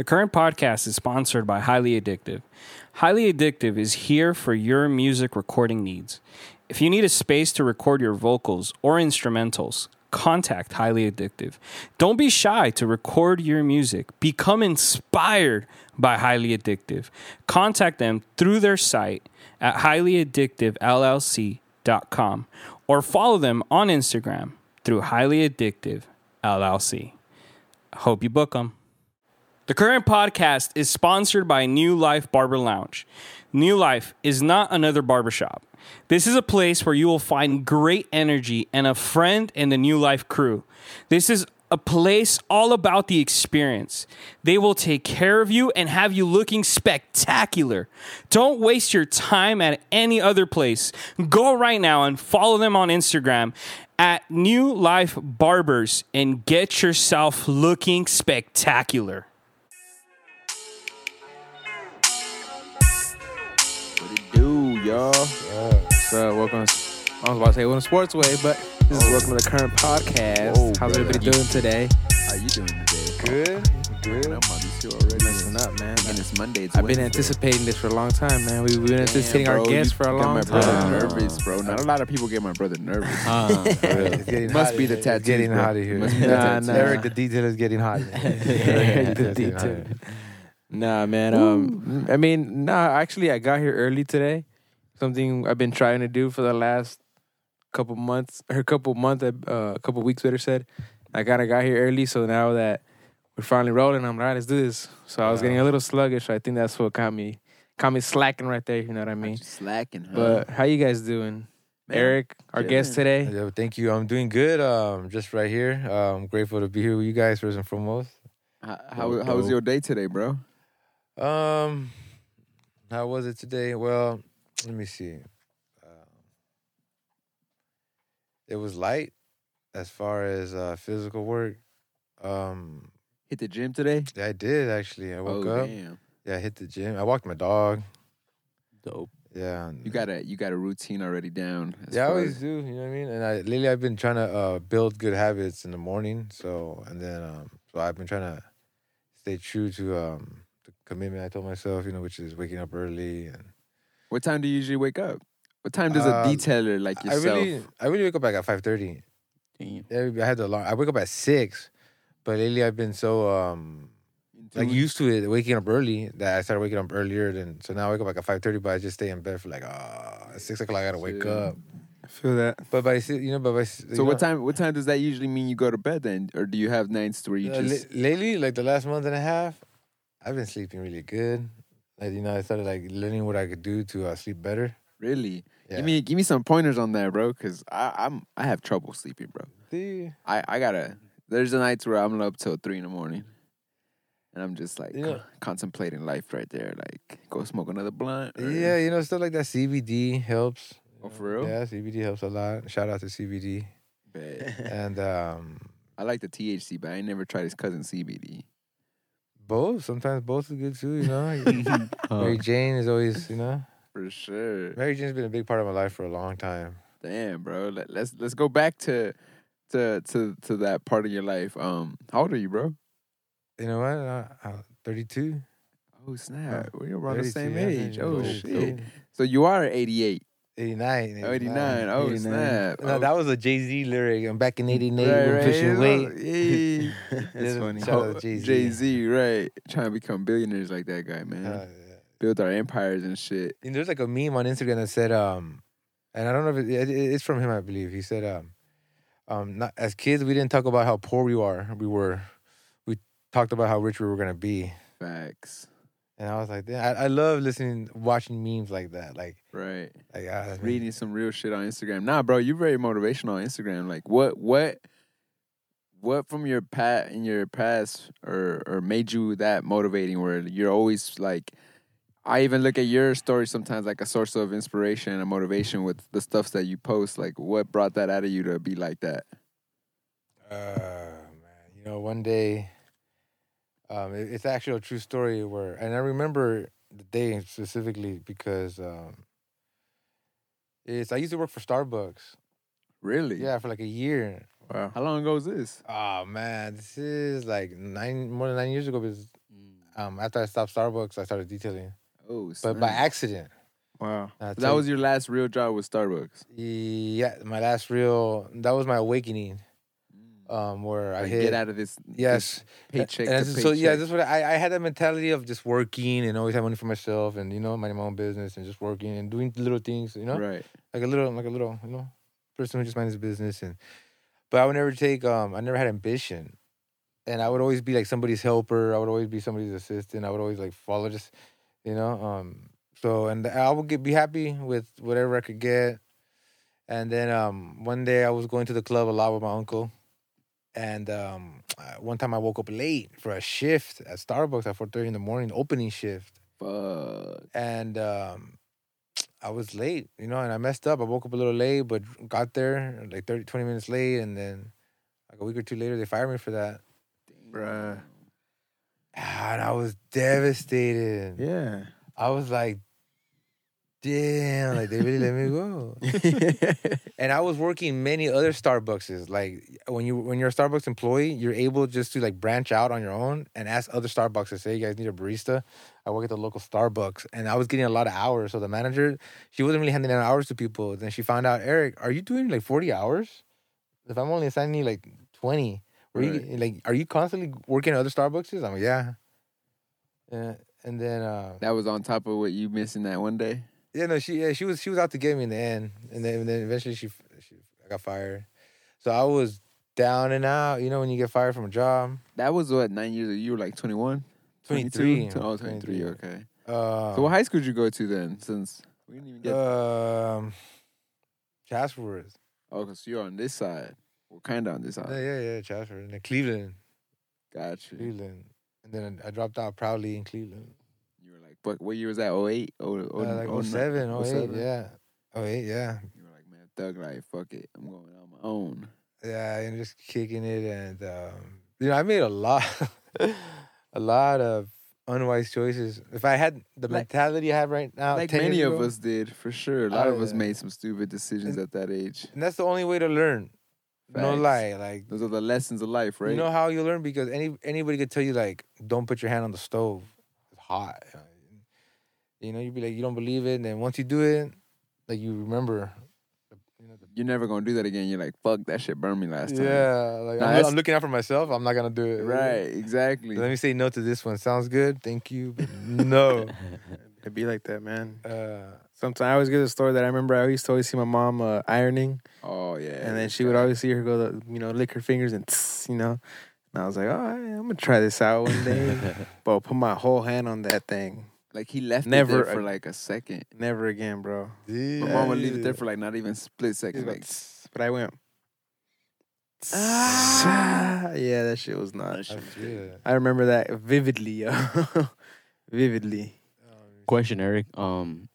The current podcast is sponsored by Highly Addictive. Highly Addictive is here for your music recording needs. If you need a space to record your vocals or instrumentals, contact Highly Addictive. Don't be shy to record your music. Become inspired by Highly Addictive. Contact them through their site at highlyaddictivellc.com or follow them on Instagram through Highly Addictive LLC. Hope you book them. The current podcast is sponsored by New Life Barber Lounge. New Life is not another barbershop. This is a place where you will find great energy and a friend in the New Life crew. This is a place all about the experience. They will take care of you and have you looking spectacular. Don't waste your time at any other place. Go right now and follow them on Instagram at New Life Barbers and get yourself looking spectacular. Do, y'all? So welcome. I was about to say welcome to Sportsway, but this is welcome to the current podcast. Oh, How's everybody doing today? How you doing today? Good. Good. I'm on this show already. Messing up, man. And it's Monday. It's I've been anticipating this for a long time, man. We, we've been anticipating Damn, our guests for a got long my brother time. nervous, bro. Not a lot of people get my brother nervous. It's getting Must hot be the here. tattoos, It's getting bro. hot here. Must be Nah, nah. Erik, the detail is getting hot. Erik, the detail. Nah, man. Um, I mean, nah. Actually, I got here early today. Something I've been trying to do for the last couple months, or couple month, uh, couple weeks, better said. I kind of got here early, so now that we're finally rolling, I'm like, let's do this. So I was getting a little sluggish. So I think that's what caught me, caught me slacking right there. You know what I mean? Just slacking, huh? But how you guys doing, Man, Erik, our guest today? Yo, thank you. I'm doing good. Um, just right here. Uh, I'm grateful to be here with you guys first and foremost. How, how, how was your day today, bro? Um, how was it today? Well, let me see. Um, it was light as far as uh, physical work. Um, Hit the gym today? yeah, I did actually. I woke oh, up. damn. Yeah, I hit the gym. I walked my dog. Dope. Yeah, You got a you got a routine already down. Yeah, I always as- do. You know what I mean? And I lately I've been trying to uh, build good habits in the morning. So and then um, so I've been trying to stay true to um, the commitment I told myself. You know, which is waking up early. And What time do you usually wake up? What time does a detailer like yourself? I yourself? really I really wake up like at five thirty. Damn. I had the alarm. I wake up at six, but lately I've been so um like used to it waking up early that I started waking up earlier than so now I wake up like at five thirty, but I just stay in bed for like ah at six o'clock I gotta wake Shit. up. I feel that. But by si- you know, but by s- you So what time? What time does that usually mean you go to bed then, or do you have nights where you Uh, just? la- lately, like the last month and a half, I've been sleeping really good. Like you know, I started like learning what I could do to uh, sleep better. Really? Yeah. Give me give me some pointers on that, bro. Cause I, I'm I have trouble sleeping, bro. The- I I gotta. There's the nights where I'm up till three in the morning, and I'm just like You know- contemplating life right there. Like go smoke another blunt. or- yeah, you know, stuff like that. CBD helps. Oh, for real? Yeah, CBD helps a lot. Shout out to CBD. Bet. and um, I like the THC, but I ain't never tried his cousin CBD. Both. Sometimes both is good too. You know, Mary Jane is always you know. For sure. Mary Jane's been a big part of my life for a long time. Damn, bro. Let, let's let's go back to to to to that part of your life. Um, how old are you, bro? You know what? Uh, uh, Thirty-two. Oh snap! We're around the same yeah, age. Oh shit! dope. So you are 88. 89. 89. Oh, 89. snap. No, Oh. that was a Jay Z lyric. I'm back in 89 Right, right. pushing weight. Yeah. That's funny. Jay-Z. Jay Z, right? Trying to become billionaires like that guy, man. Uh, yeah. Build our empires and shit. And there's like a meme on Instagram that said, um, and I don't know if it, it- it's from him, I believe. He said, um, um, not, as kids, we didn't talk about how poor we are. We were, we talked about how rich we were gonna be. Facts. And I was like, yeah, I, I love listening, watching memes like that. Like, Right. like ah, Reading some real shit on Instagram. Nah, bro, you're very motivational on Instagram. Like, what, what, what from your pat in your past or or made you that motivating? Where you're always like, I even look at your story sometimes like a source of inspiration and motivation with the stuff that you post. Like, what brought that out of you to be like that? Uh, man, you know, one day, um, it, it's actually a true story where, and I remember the day specifically because um, it's I used to work for Starbucks. Really? Yeah, for like a year. Wow. How long ago was this? Oh man, this is like nine more than nine years ago. Because um, after I stopped Starbucks, I started detailing, Oh, but by accident. wow. I that was your last real job with Starbucks. Yeah, my last real. That was my awakening. Um, where I hit. get out of this. Yes. this paycheck. And so yeah, paycheck. this is what I, I had that mentality of just working and always have money for myself and you know minding my own business and just working and doing little things, you know, right. like a little like a little you know person who just minds his business and. But I would never take. Um, I never had ambition, and I would always be like somebody's helper. I would always be somebody's assistant. I would always like follow just, you know. Um, so and I would get be happy with whatever I could get. And then um, one day I was going to the club a lot with my uncle, and um, one time I woke up late for a shift at Starbucks at four thirty in the morning, opening shift, Fuck. and um, I was late, you know, and I messed up. I woke up a little late, but got there like 30, 20 minutes late, and then like a week or two later they fired me for that. Bruh. And I was devastated. Yeah. I was like, damn, like they really let me go. And I was working many other Starbuckses. Like when you when you're a Starbucks employee, you're able just to like branch out on your own and ask other Starbucks to say, "You guys need a barista." I work at the local Starbucks, and I was getting a lot of hours. So the manager, she wasn't really handing out hours to people. Then she found out, Erik, are you doing like forty hours? If I'm only assigning you like twenty, were you like, are you constantly working at other Starbuckses? I'm like, yeah. Yeah, and then uh, That was on top of what you missing that one day. Yeah, no, she yeah, she was she was out to get me in the end, and then and then eventually she she I got fired. So I was down and out. You know when you get fired from a job. That was what nine years. ago? You were like 21? 23. 22? Oh, 23, Okay. Uh, so what high school did you go to then? Since we didn't even get. um, Chatsworth. oh, because you're on this side. We're kind of on this side. yeah, yeah, Chatsworth. And then Cleveland, Got you. Cleveland, and then I dropped out proudly in Cleveland. But what year was that? 08? Oh, Uh, oh, like oh, 07, 08, 07? yeah. 08, yeah. You were like, man, thug life, fuck it. I'm going on my own. Yeah, and just kicking it, and um, you know, I made a lot, a lot of unwise choices. If I had the Like- mentality I have right now, like 10 years many of us did, for sure. A lot of us made some stupid decisions at that age. and that's the only way to learn. No lie, like Those are the lessons of life, right? you know how you learn because any anybody could tell you like, don't put your hand on the stove, it's hot. You know, you'd be like, you don't believe it, and then once you do it, like you remember. You know, the, You're never gonna do that again. You're like, fuck, that shit burned me last time. yeah, like Nah, I'm, I'm looking out for myself. I'm not gonna do it. Right, exactly. Let me say no to this one. Sounds good. Thank you. But no. It'd be like that, man. Uh, Sometimes I always get a story that I remember. I used to always see my mom uh, ironing, Oh yeah. and then she would always see her go, to, you know, lick her fingers and, tss, you know. And I was like, oh, I'm gonna try this out one day. but put my whole hand on that thing. Like he left Never it there for ag- like a second. Never again, bro. My mom would leave it there for like not even split second. Like, Like but I went. Ah, yeah, that shit was That nuts. shit- I remember that vividly, yo. vividly. Question, Erik. Um,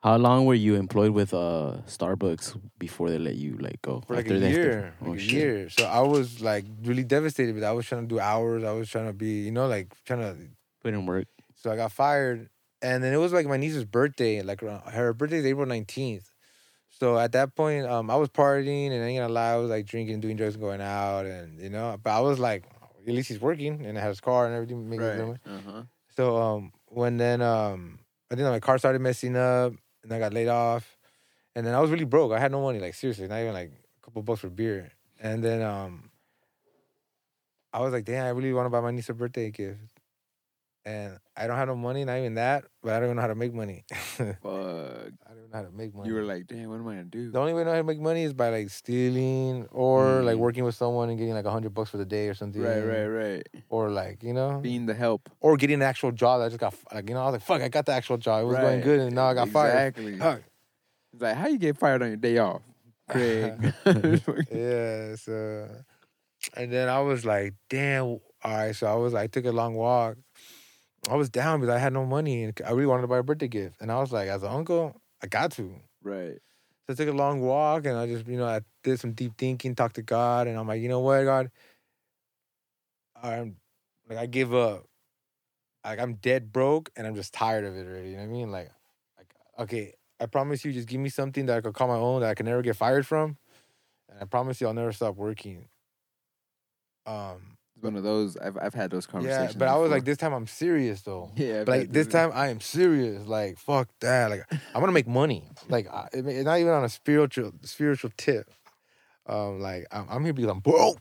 how long were you employed with uh Starbucks before they let you like go? For like After a year. Oh, Like a shit. year. So I was like really devastated with that. I was trying to do hours. I was trying to be, you know, like trying to Put in work. So I got fired. And then it was like my niece's birthday. Like around- her birthday is April 19th. So at that point, um, I was partying and I ain't gonna lie, I was like drinking, doing drugs, and going out, and you know. But I was like, at least he's working and I had his car and everything. Making right. Uh huh. So um, when then um, I think my car started messing up, and I got laid off, and then I was really broke. I had no money, like seriously, not even like a couple bucks for beer. And then um, I was like, damn, I really want to buy my niece a birthday gift, and I don't have no money, not even that, but I don't even know how to make money. Fuck. I don't even know how to make money. You were like, damn, what am I gonna do? the only way I know how to make money is by like stealing or like Mm. working with someone and getting like a hundred bucks for the day or something. Right, right, right. Or like you know, Being the help. or getting an actual job. that I just got like you know I was like fuck I got the actual job. It was going good and now I got fired. Exactly. Fuck. It's like, how you get fired on your day off, Craig? yeah. So and then I was like, damn. All right. So I was I took a long walk. I was down because I had no money and I really wanted to buy a birthday gift. And I was like, as an uncle, I got to. right. So I took a long walk and I just, you know, I did some deep thinking, talked to God, and I'm like, you know what, God? I'm like I give up. Like I'm dead broke and I'm just tired of it already. You know what I mean? Like, like okay, I promise you, just give me something that I could call my own that I can never get fired from, and I promise you, I'll never stop working. Um, It's one of those. I've I've had those conversations. Yeah, but I was before. like, this time I'm serious though. yeah, But like this time I am serious. Like fuck that. Like I want to make money. Like I, it- it's not even on a spiritual spiritual tip. Um, like I'm, I'm here because I'm broke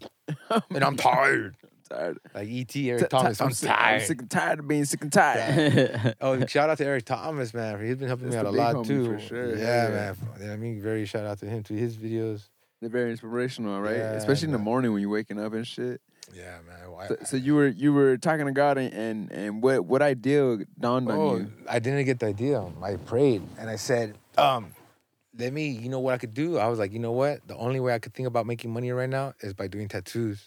and I'm tired. tired. Like ET Eric Thomas, I'm, sick, tired. I'm sick and tired of being sick and tired. Oh, shout out to Eric Thomas, man. He's been helping That's me out a lot too. for sure. Yeah, yeah. man. Yeah, I mean, very shout out to him to his videos. They're very inspirational, right? Yeah, Especially in the morning when you're waking up and shit. Yeah, man. Why- So, so you were you were talking to God and and, what what ideal dawned on Oh, you? I didn't get the idea. I prayed and I said, um, let me, you know what I could do? I was like, you know what? The only way I could think about making money right now is by doing tattoos.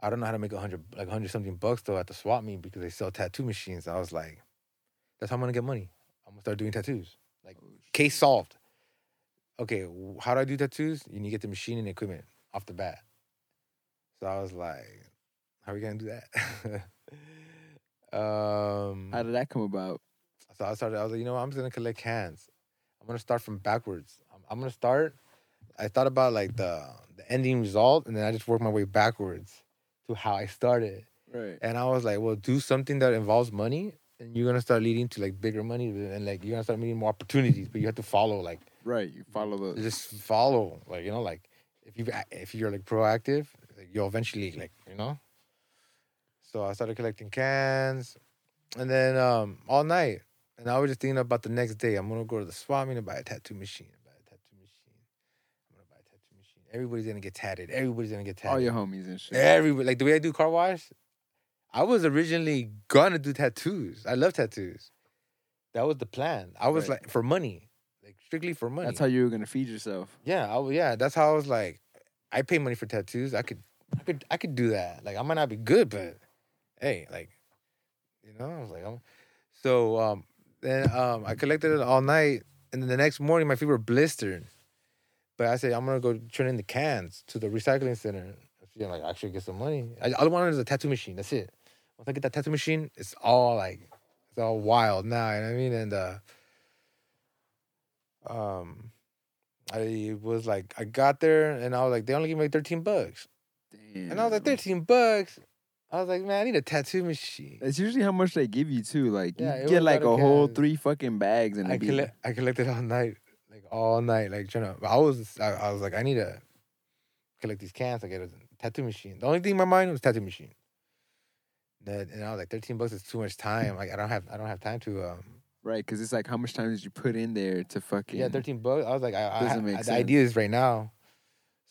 I don't know how to make a hundred, like hundred something bucks though at the swap meet because they sell tattoo machines. I was like, that's how I'm gonna get money. I'm gonna start doing tattoos. Like, case solved. Okay, how do I do tattoos? You need to get the machine and equipment off the bat. So I was like, how are we gonna do that? um, How did that come about? so I started. I was like, you know, what? I'm just gonna collect cans. I'm gonna start from backwards. I'm, I'm gonna start. I thought about like the the ending result, and then I just worked my way backwards to how I started. Right. And I was like, well, do something that involves money, and you're gonna start leading to like bigger money, and like you're gonna start meeting more opportunities. But you have to follow, like, Right. You follow the just follow, like you know, like if you if you're like proactive, like, you'll eventually like you know. So I started collecting cans, and then um all night, and I was just thinking about the next day. I'm gonna go to the swap meet and buy a tattoo machine. Buy a tattoo machine. I'm gonna buy a tattoo machine. Everybody's gonna get tatted. Everybody's gonna get tatted. all your homies and shit. Everybody like the way I do car wash. I was originally gonna do tattoos. I love tattoos. That was the plan. I was Right. like for money, like strictly for money. That's how you were gonna feed yourself. Yeah, I, yeah, that's how I was like. I pay money for tattoos. I could, I could, I could do that. Like I might not be good, but hey, like, you know, I was like, I'm, so um, then um, I collected it all night, and then the next morning my feet were blistered. But I said I'm gonna go turn in the cans to the recycling center. You like actually get some money. I, all I wanted is a tattoo machine. That's it. Once I get that tattoo machine, it's all like, it's all wild now. You know what I mean? And uh, um. I was like, I got there and I was like, they only give me like 13 bucks. Damn. And I was like, 13 bucks? I was like, man, I need a tattoo machine. That's usually how much they give you too. Like Yeah, you get like a about whole can. three fucking bags and I, it'd be collect, I collected all night, like all night, like trying to, I was, I, I was like, I need to collect these cans. I get a tattoo machine. The only thing in my mind was tattoo machine. That, and I was like, 13 bucks is too much time. Like, I don't have, I don't have time to, um, right because it's like how much time did you put in there to fucking Yeah, thirteen bucks. I was like, I, I, Doesn't ha- make the sense. idea is right now.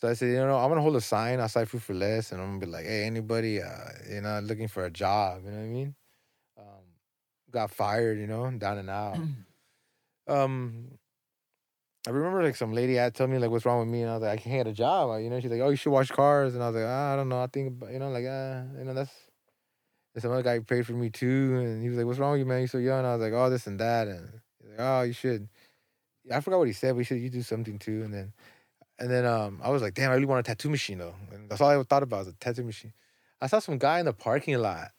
So I said, you know, I'm gonna hold a sign outside Food for Less, and I'm gonna be like, hey, anybody, uh, you know, looking for a job, you know what I mean? Um, got fired, you know, down and out. um, I remember like some lady had told me like, what's wrong with me, and I was like, I can't get a job. You know, she's like, oh, you should wash cars, and I was like, ah, I don't know, I think, about, you know, like, uh, you know, that's. And some other guy paid for me too, and he was like, "What's wrong with you, man? You're so young." I was like, "Oh, this and that," and he's like, "Oh, you should." I forgot what he said, but he said you do something too, and then, and then um, I was like, "Damn, I really want a tattoo machine though." And that's all I thought about was a tattoo machine. I saw some guy in the parking lot.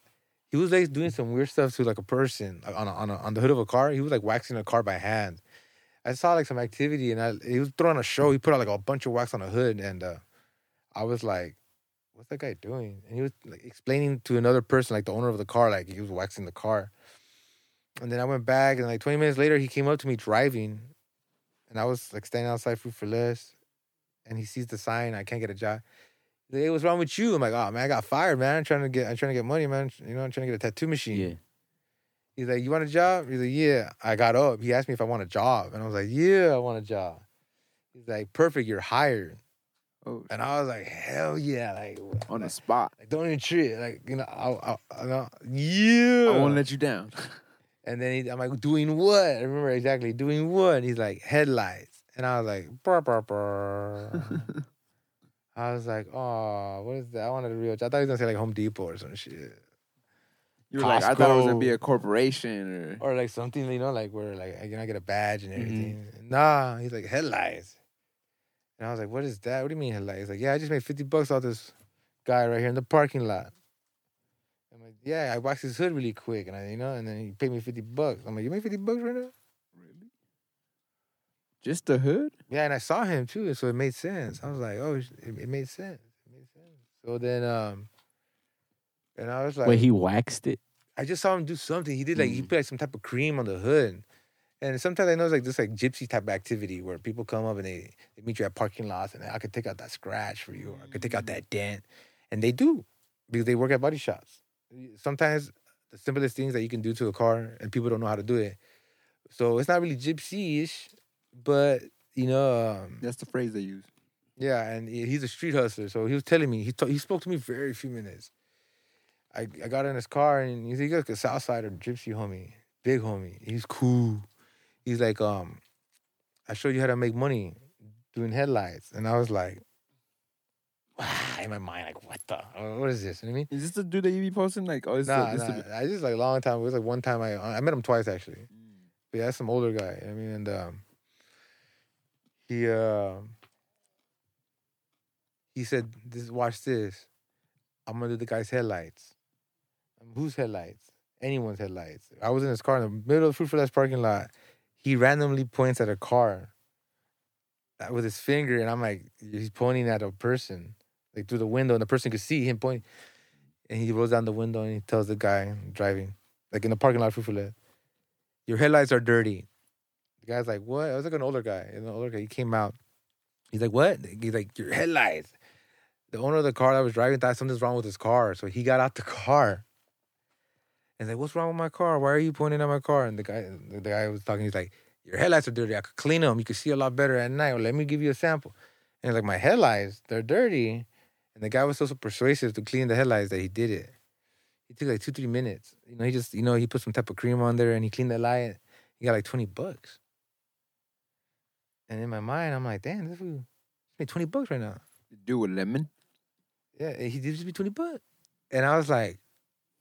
He was like doing some weird stuff to like a person on a, on a, on the hood of a car. He was like waxing a car by hand. I saw like some activity, and I, he was throwing a show. He put out like a bunch of wax on the hood, and uh, I was like, "What's that guy doing?" And he was like explaining to another person, like the owner of the car, like he was waxing the car. And then I went back, and like 20 minutes later, he came up to me driving, and I was like standing outside Food for Less, and he sees the sign. I can't get a job. He's like, hey, what's wrong with you? I'm like, oh man, I got fired, man. I'm trying to get, I'm trying to get money, man. You know, I'm trying to get a tattoo machine. Yeah. He's like, you want a job? He's like, yeah. I got up. He asked me if I want a job, and I was like, yeah, I want a job. He's like, perfect, you're hired. oh, And I was like, hell yeah, like on the like, spot. like, don't even treat it. Like, you know, I, I, I, know, yeah. I won't let you down. And then he, I'm like, doing what? I remember exactly doing what? And he's like, headlights. And I was like, brr, brr, brr. I was like, oh, what is that? I wanted a real job. I thought he was gonna say like Home Depot or some shit. You were like, I thought it was gonna be a corporation or Or like something, you know, like where like you know, I get a badge and Mm-hmm. everything. Nah, he's like, headlights. And I was like, what is that? What do you mean headlights? He's like, yeah, I just made 50 bucks off this guy right here in the parking lot. I'm like, yeah, I waxed his hood really quick, and I, you know, and then he paid me 50 bucks. I'm like, you made 50 bucks right now? Just the hood. Yeah, and I saw him too, so it made sense. I was like, oh, it, it made sense. It made sense. So then, um, And I was like, Wait, he waxed it. I just saw him do something. He did like he Mm. put like some type of cream on the hood. And sometimes I know it's like this like gypsy type of activity where people come up and they, they meet you at parking lots and I could take out that scratch for you or I could take out that dent. And they do because they work at body shops. Sometimes the simplest things that you can do to a car and people don't know how to do it. So it's not really gypsy-ish, but you know, um, That's the phrase they use. yeah, and he's a street hustler. So he was telling me, he to, he spoke to me very few minutes. I, I got in his car and he's like a Southsider gypsy homie, big homie. He's cool. He's like, um, I showed you how to make money doing headlights. And I was like, in my mind, like, what the, what is this? You know what I mean? Is this the dude that you be posting? Like, oh, it's Nah, this nah, I just like a long time. It was like one time I I met him twice actually. But yeah, that's some older guy. I mean, and um, he uh, he said, "This watch this. I'm gonna do the guy's headlights. Whose headlights? Anyone's headlights. I was in his car in the middle of the Food for Less parking lot. He randomly points at a car uh, with his finger, and I'm like, he's pointing at a person, like through the window, and the person could see him pointing. And he rolls down the window and he tells the guy driving, like in the parking lot of Food for Less, your headlights are dirty. The guy's like, what? I was like an older guy. An older guy. He came out. He's like, what? He's like, your headlights. The owner of the car that was driving thought something's wrong with his car. So he got out the car. And like, what's wrong with my car? Why are you pointing at my car? And the guy, the guy was talking. He's like, your headlights are dirty. I could clean them. You could see a lot better at night. Well, let me give you a sample. And like, my headlights, they're dirty. And the guy was so, so persuasive to clean the headlights that he did it. He took like two, three minutes. You know, he just, you know, he put some type of cream on there and he cleaned the light. He got like 20 bucks. And in my mind, I'm like, damn, this fool made 20 bucks right now. Do a lemon. Yeah, he did just be 20 bucks. And I was like,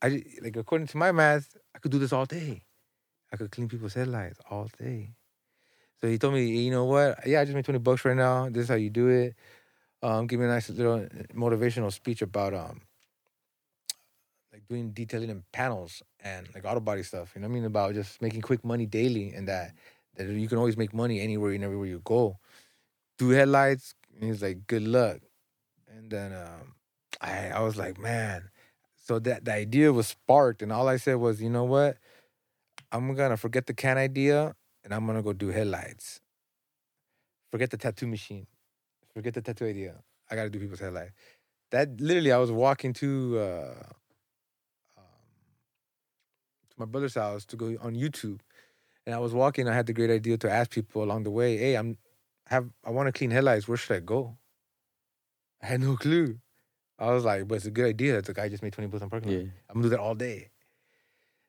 I like according to my math, I could do this all day. I could clean people's headlights all day. So he told me, you know what? Yeah, I just made 20 bucks right now. This is how you do it. Um, give me a nice little motivational speech about um like doing detailing and panels and like auto body stuff. You know what I mean? About just making quick money daily and that you can always make money anywhere and everywhere you go. Do headlights, and he's like, good luck. And then um I I was like, man. So that the idea was sparked, and all I said was, you know what? I'm gonna forget the can idea, and I'm gonna go do headlights. Forget the tattoo machine. Forget the tattoo idea. I gotta do people's headlights. That literally, I was walking to uh, um, to my brother's house to go on YouTube, and I was walking. I had the great idea to ask people along the way, "Hey, I'm have I want to clean headlights. Where should I go?" I had no clue. I was like, but it's a good idea. The guy just made 20 bucks on parking lot. Yeah. I'm gonna do that all day.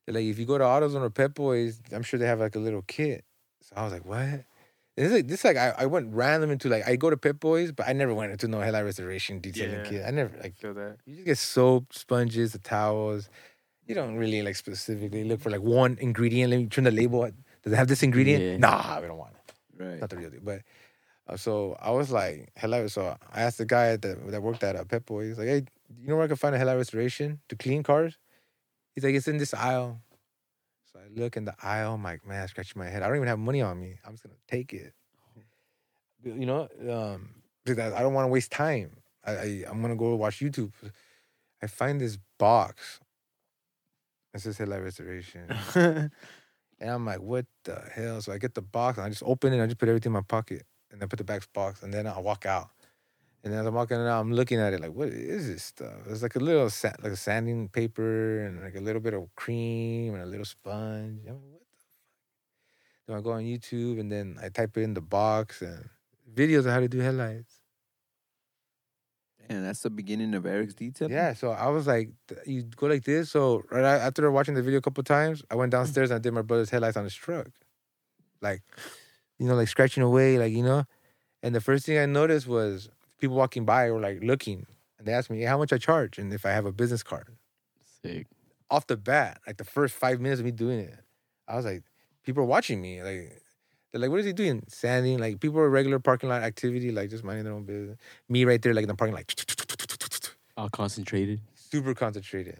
They're like, if you go to AutoZone or Pep Boys, I'm sure they have like a little kit. So I was like, what? And This like this like I, I went random into like I go to Pep Boys, but I never went into no headlight restoration detailing Yeah. kit. I never like feel that. you just get soap, sponges, the towels. You don't really like specifically look for like one ingredient. Let me turn the label. Does it have this ingredient? Yeah. Nah, we don't want it Right. not the real deal. But uh, so I was like, hello. So I asked the guy that that worked at uh, Pep Boy. He's like, hey, you know where I can find a Hella restoration to clean cars? He's like, it's in this aisle. So I look in the aisle. I'm like, man, scratching my head. I don't even have money on me. I'm just gonna take it. You know, um, because I I don't want to waste time. I, I I'm gonna go watch YouTube. I find this box. It says Hella restoration. And I'm like, what the hell? So I get the box and I just open it and I just put everything in my pocket and then put the back box and then I walk out. And as I'm walking out, I'm looking at it like, what is this stuff? It's like a little sa- like a sanding paper and like a little bit of cream and a little sponge. I'm like, what the fuck? Then I go on YouTube and then I type in the box and videos on how to do headlights. And that's the beginning of Erik's detail. Yeah, so I was like, you go like this. So right after watching the video a couple times, I went mm-hmm. downstairs and I did my brother's headlights on his truck, like, you know, like scratching away, like you know. And the first thing I noticed was people walking by were like looking, and they asked me, hey, "How much I charge?" and if I have a business card. Sick. Off the bat, like the first five minutes of me doing it, I was like, people are watching me, like. They're like, what is he doing? Sanding. Like, people are regular parking lot activity, like just minding their own business. Me right there, like in the parking lot, like, All concentrated. super concentrated.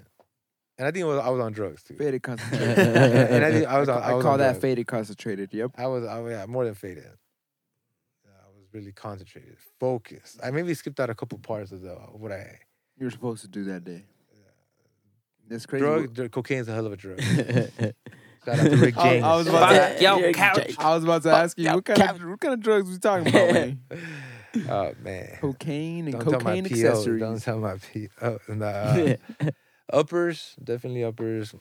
And I think was, I was on drugs too. Faded concentrated. and I, think I was on, I, I was call on that drugs. faded concentrated. Yep. I was, I, yeah, more than faded. I was really concentrated, focused. I maybe skipped out a couple parts of the what I. You were supposed to do that day. That's crazy. drug, dr- cocaine's a hell of a drug. Shout out to Rick I- James. I was about to- Yo, couch. I was about to ask you what kind of what kind of drugs we talking about, man? oh man, Cocaine and don't tell my cocaine PO. accessories. Don't tell my P. Oh, no, uh, uppers, definitely uppers.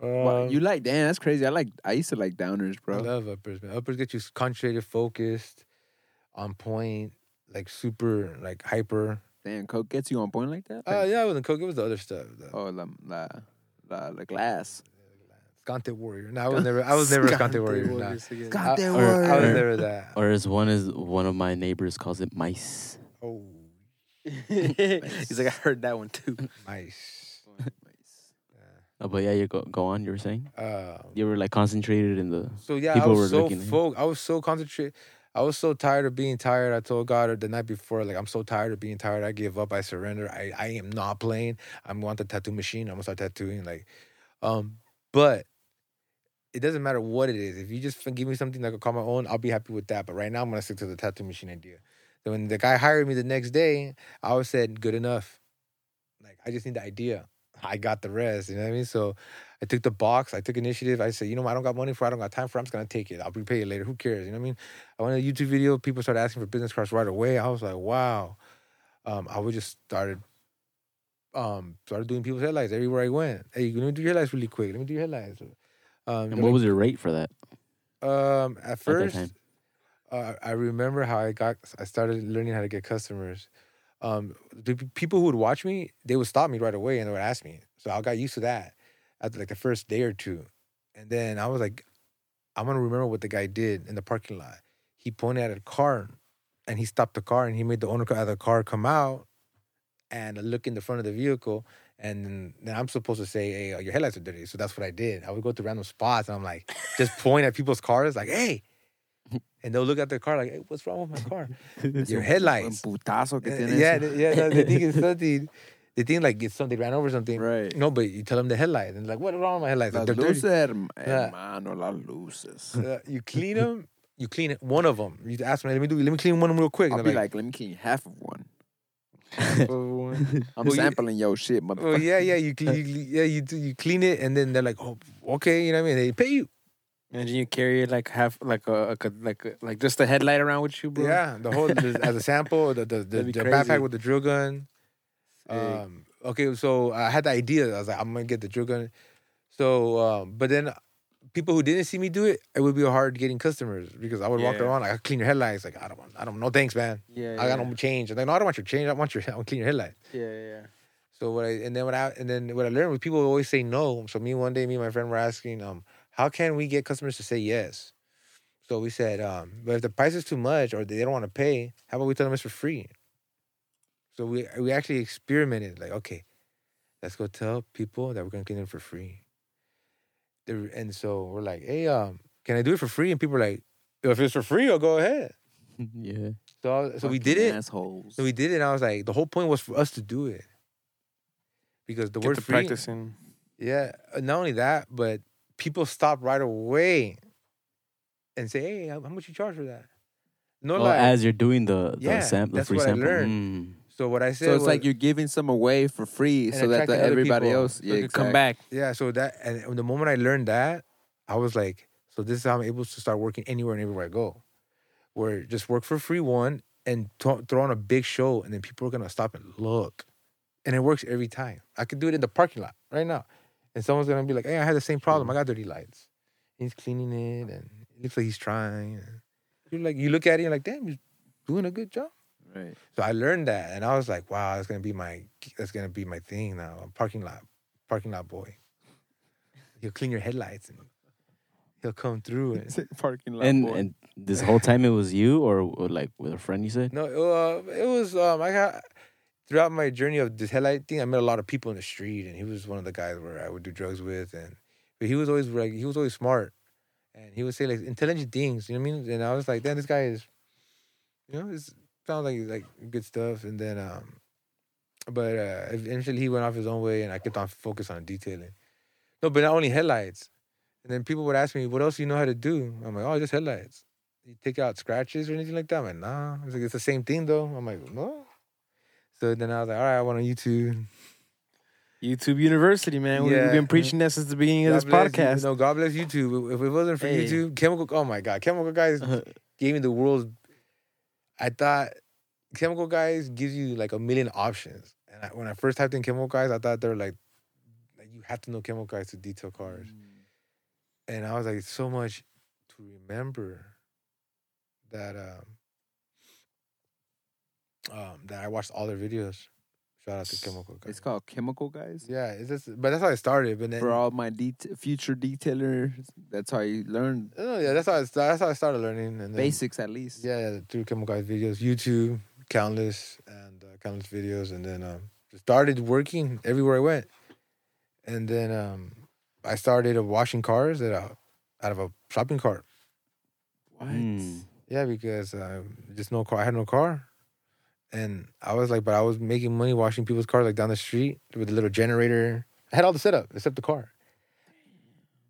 Wow, Um, you like damn? That's crazy. I like. I used to like downers, bro. I love uppers, man. Uppers get you concentrated, focused, on point, like super, like hyper. Damn, coke gets you on point like that. Oh Like, yeah, it wasn't coke. It was the other stuff. The Oh, la la la, la glass. Scante warrior. No, I was never. I was never a Scante warrior. Nah. I, Scante I- warrior. I was never that. or as one as one of my neighbors calls it mice. Oh, He's like, I heard that one too. nice. Oh, but yeah, you go go on. You were saying Uh, you were like concentrated in the. so yeah, People I were was so looking at fo- I was so concentrated. I was so tired of being tired. I told God the night before, like, I'm so tired of being tired. I give up. I surrender. I, I am not playing. I want the tattoo machine. I'm gonna start tattooing. Like, um, but it doesn't matter what it is. If you just give me something that I can call my own, I'll be happy with that. But right now, I'm gonna stick to the tattoo machine idea. So when the guy hired me the next day, I always said, "Good enough." Like, I just need the idea. I got the rest. You know what I mean? So I took the box. I took initiative. I said, you know, what? I don't got money for. it. I don't got time for. it. I'm just gonna take it. I'll repay it later. Who cares? You know what I mean? I went to a YouTube video. People started asking for business cards right away. I was like, wow. Um, I would just started, um, started doing people's headlights everywhere I went. Hey, let me do your headlights really quick. Let me do your headlights. Um, And what was your rate for that? um, at first, time? uh, I remember how I got. I started learning how to get customers. Um, the people who would watch me, they would stop me right away and they would ask me. So I got used to that after like the first day or two, and then I was like, I'm gonna remember what the guy did in the parking lot. He pointed at a car, and he stopped the car, and he made the owner of the car come out and look in the front of the vehicle. And then I'm supposed to say, "Hey, uh, your headlights are dirty." So that's what I did. I would go to random spots, and I'm like, just point at people's cars, like, "Hey," and they'll look at their car, like, "Hey, what's wrong with my car?" your headlights. Putazo que Uh, tiene yeah, the- yeah. no, they think it's something. They think like it's something ran over something. Right. No, but you tell them the headlights, and like, what's wrong with my headlights? Las Like, luces, Yeah. hermano, las luces. Uh, you clean them. You clean it. One of them. You ask me, let me do. Let me clean one of them real quick. I'll be they're like, let me clean half of one. Like, I'm Well, you- sampling your shit, oh motherfucker. yeah, yeah. You, clean, you yeah you. You clean it, and then they're like, oh okay, you know what I mean? They pay you. Imagine you carry like half, like a, like a, like a, like just a headlight around with you, bro. Yeah, the whole the- as a sample, the the, the, the backpack with the drill gun. Sick. Um, okay, so I had the idea. I was like, I'm gonna get the drill gun. So, um, but then people who didn't see me do it, it would be hard getting customers because I would walk around like, I clean your headlights. Like, I don't want, I don't know, thanks, man. yeah, I got no change. I'm like, no, I don't want your change. I want your, I want to clean your headlights. yeah, yeah. So what I and then what I and then what I learned was people always say no. So me one day, me and my friend were asking, um, how can we get customers to say yes? So we said, um, but if the price is too much or they don't want to pay, how about we tell them it's for free? So we we actually experimented, like, okay, let's go tell people that we're gonna clean them for free. The- And so we're like, hey, um, can I do it for free? And people are like, if it's for free, I'll go ahead. yeah. So I- so we did it. Assholes. So we did it. And I was like, the whole point was for us to do it. Because the Get word to free, practicing. yeah, uh, not only that, but people stop right away and say, "Hey, how how much you charge for that?" No, Oh, like. as you're doing the the Yeah, sample, the that's free what I sample. learned. Mm. So what I said, so it's was, like you're giving some away for free so that the, everybody people. else So you come back. yeah. So that and the moment I learned that, I was like, so this is how I'm able to start working anywhere and everywhere I go, where just work for free one and th- throw on a big show, and then people are gonna stop and look, and it works every time. I could do it in the parking lot right now, and someone's gonna be like, "Hey, I had the same problem. I mm. got dirty lights." He's cleaning it, and it looks like he's trying. You're like, you look at it, you're like, "Damn, he's doing a good job." Right. So I learned that, and I was like, "Wow, that's gonna be my that's gonna be my thing now." I'm parking lot, parking lot boy. He'll clean your headlights and he'll come through. And, Parking lot And boy. and this whole time it was you or, or like with a friend you said? no, uh, it was um, I got throughout my journey of this headlight thing. I met a lot of people in the street, and he was one of the guys where I would do drugs with, and but he was always like he was always smart, and he would say like intelligent things. You know what I mean? And I was like, damn, this guy is, you know, it sounds like like good stuff. And then um, but uh, eventually he went off his own way, and I kept on focused on detailing. No, but not only headlights. And then people would ask me, "What else do you know how to do?" I'm like, "Oh, just headlights." You take out scratches or anything like that? I'm like, nah. It's like it's the same thing though. I'm like, no. So then I was like, all right, I went on YouTube. YouTube University, man. Yeah. We've been preaching that since the beginning of this bless you- podcast. No, God bless YouTube. If it wasn't for Hey. YouTube, Chemical. Oh my God, Chemical Guys gave me the world's. I thought Chemical Guys gives you like a million options, and I, when I first typed in Chemical Guys, I thought they were like, like you have to know Chemical Guys to detail cars, and I was like, so much to remember that um, um that I watched all their videos. Shout out to Chemical Guys. It's called Chemical Guys. Yeah, it's just, but that's how I started. But then, For all my det- future detailers, that's how you learn oh yeah, that's how I, sta- that's how I started learning. And then, basics at least. Yeah, yeah, through Chemical Guys videos, YouTube, countless and uh, countless videos, and then um, started working everywhere I went. And then um, I started uh, washing cars at a, out of a shopping cart. What? Mm. Yeah, because uh, just no car. I had no car, and I was like, but I was making money washing people's cars like down the street with a little generator. I had all the setup except the car.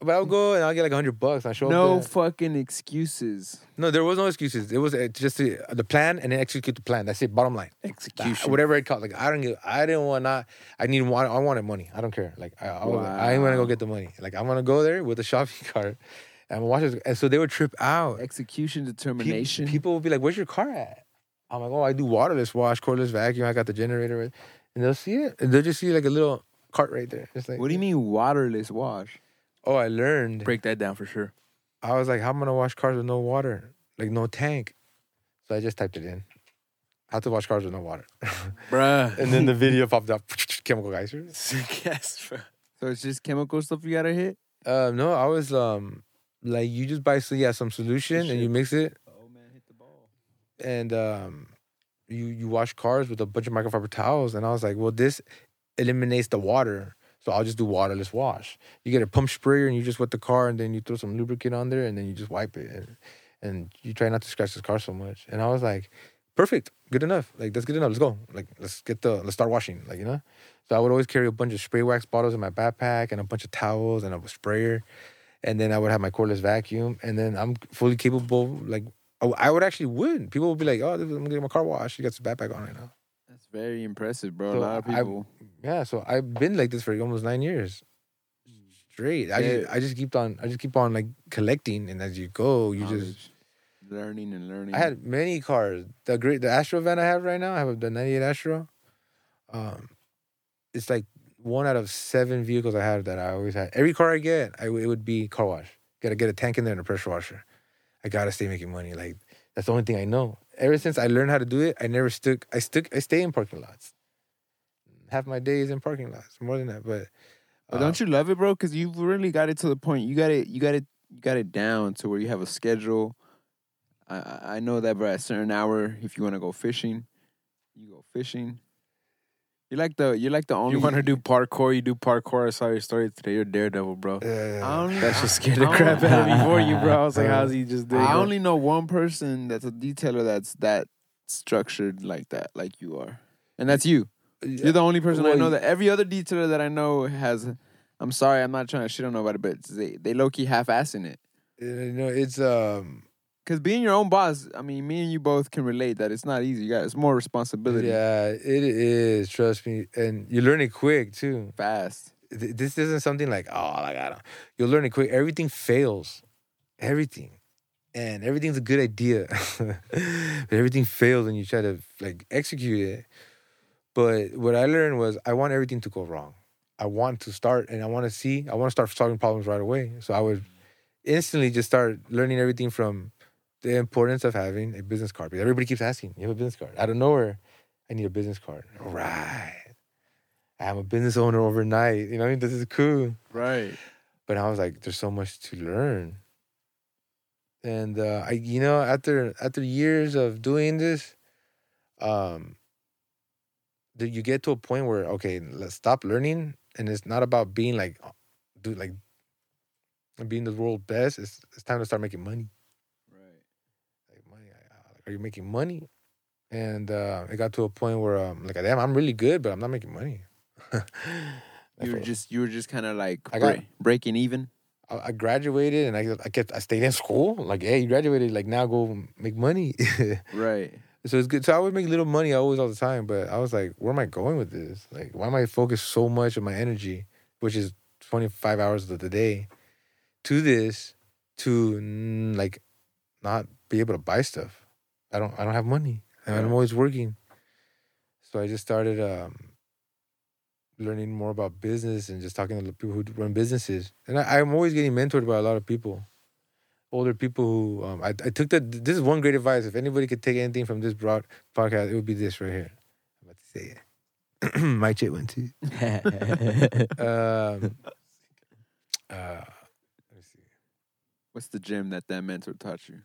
But I would go and I'll get like hundred bucks. I show No up. No fucking excuses. No, there was no excuses. It was uh, just the, the plan and then execute the plan. That's it. Bottom line. Execution. Whatever it cost. Like I don't give. I didn't want not. I need. want- I wanted money. I don't care. Like I, I, was, I ain't gonna go get the money. Like I'm gonna go there with a shopping cart and watch it. And so they would trip out. Execution, Pe- determination. People would be like, "Where's your car at?" I'm like, "Oh, I do waterless wash, cordless vacuum. I got the generator." And they'll see it. And they'll just see like a little cart right there. Just like, what do you mean waterless wash? Oh, I learned. Break that down for sure. I was like, how am I gonna wash cars with no water? Like no tank. So I just typed it in. How to wash cars with no water. Bruh. and then the video popped up. Chemical guys. yes, bro. So it's just chemical stuff you gotta hit. Um, no, I was um like you just buy so yeah, some solution and you mix it Oh man, hit the ball. And um you you wash cars with a bunch of microfiber towels and I was like, well this eliminates the water. So I'll just do waterless wash. You get a pump sprayer and you just wet the car and then you throw some lubricant on there and then you just wipe it and, and you try not to scratch this car so much. And I was like, perfect, good enough. Like that's good enough. Let's go. Like let's get the let's start washing. Like you know. So I would always carry a bunch of spray wax bottles in my backpack and a bunch of towels and a sprayer, and then I would have my cordless vacuum. And then I'm fully capable. Like I I would actually would. People would be like, "Oh, I'm gonna get my car washed. You got some backpack on right now." That's very impressive, bro. So a lot of I- people. Yeah. So I've been like this for almost nine years straight. I just I just keep on I just keep on like collecting, and as you go, you just. learning and learning. I had many cars. The great the Astro van I have right now, I have the '98 Astro. Um, it's like one out of seven vehicles I have that I always had. Every car I get, I it would be car wash. Gotta get a tank in there and a pressure washer. I gotta stay making money. Like that's the only thing I know. Ever since I learned how to do it, I never stuck. I stuck. I stay in parking lots. Half my days in parking lots, more than that. But, But uh, don't you love it, bro? Because you've really got it to the point. You got it. You got it. You got it down to where you have a schedule. I I I know that, bro. At a certain hour, if you want to go fishing, you go fishing. You're like the. You're like the only. You want to do parkour? You do parkour. I saw your story today. You're Daredevil, bro. Uh, I only, That shit scared I the crap out of me for you, bro. I was like, Uh, how's he just doing? I only know one person that's a detailer that's that structured like that, like you are, and that's you. You're the only person I know that. Every other detailer that I know has. I'm sorry, I'm not trying to shit on nobody, but they they low key half assing it. you know, it's um. Cause being your own boss, I mean, me and you both can relate that it's not easy. You got it's more responsibility. Yeah, it is. Trust me, and you learn it quick too. Fast. This isn't something like oh, like I don't. You'll learn it quick. Everything fails, everything, and everything's a good idea. but everything fails when you try to like execute it. But what I learned was I want everything to go wrong. I want to start and I want to see. I want to start solving problems right away. So I would instantly just start learning everything from the importance of having a business card. Because everybody keeps asking, "You have a business card?" Out of nowhere, I need a business card. All right. I'm a business owner overnight. You know, what I mean, this is cool. Right. But I was like, there's so much to learn. And uh, I, you know, after after years of doing this, um, that you get to a point where okay, let's stop learning, and it's not about being like, do like, being the world best. It's it's time to start making money. Right. Like money, I- like, are you making money? And uh, it got to a point where um, like, damn, I'm really good, but I'm not making money. You were just you were just kind of like got- break- breaking even. I I graduated and I I kept I stayed in school. Like, hey, you graduated, like now go make money. Right. So it's good. So I would make little money always all the time, but I was like, where am I going with this? Like, why am I focused so much of my energy, which is 25 hours of the day, to this, to like not be able to buy stuff. I don't I don't have money. And I'm always working. So I just started um learning more about business and just talking to the people who run businesses. And I, I'm always getting mentored by a lot of people. Older people who um, I, I took that. this is one great advice. If anybody could take anything from this broad podcast, it would be this right here. I'm about to say it. My shit one too. Um, uh, let me see. What's the gym that that mentor taught you?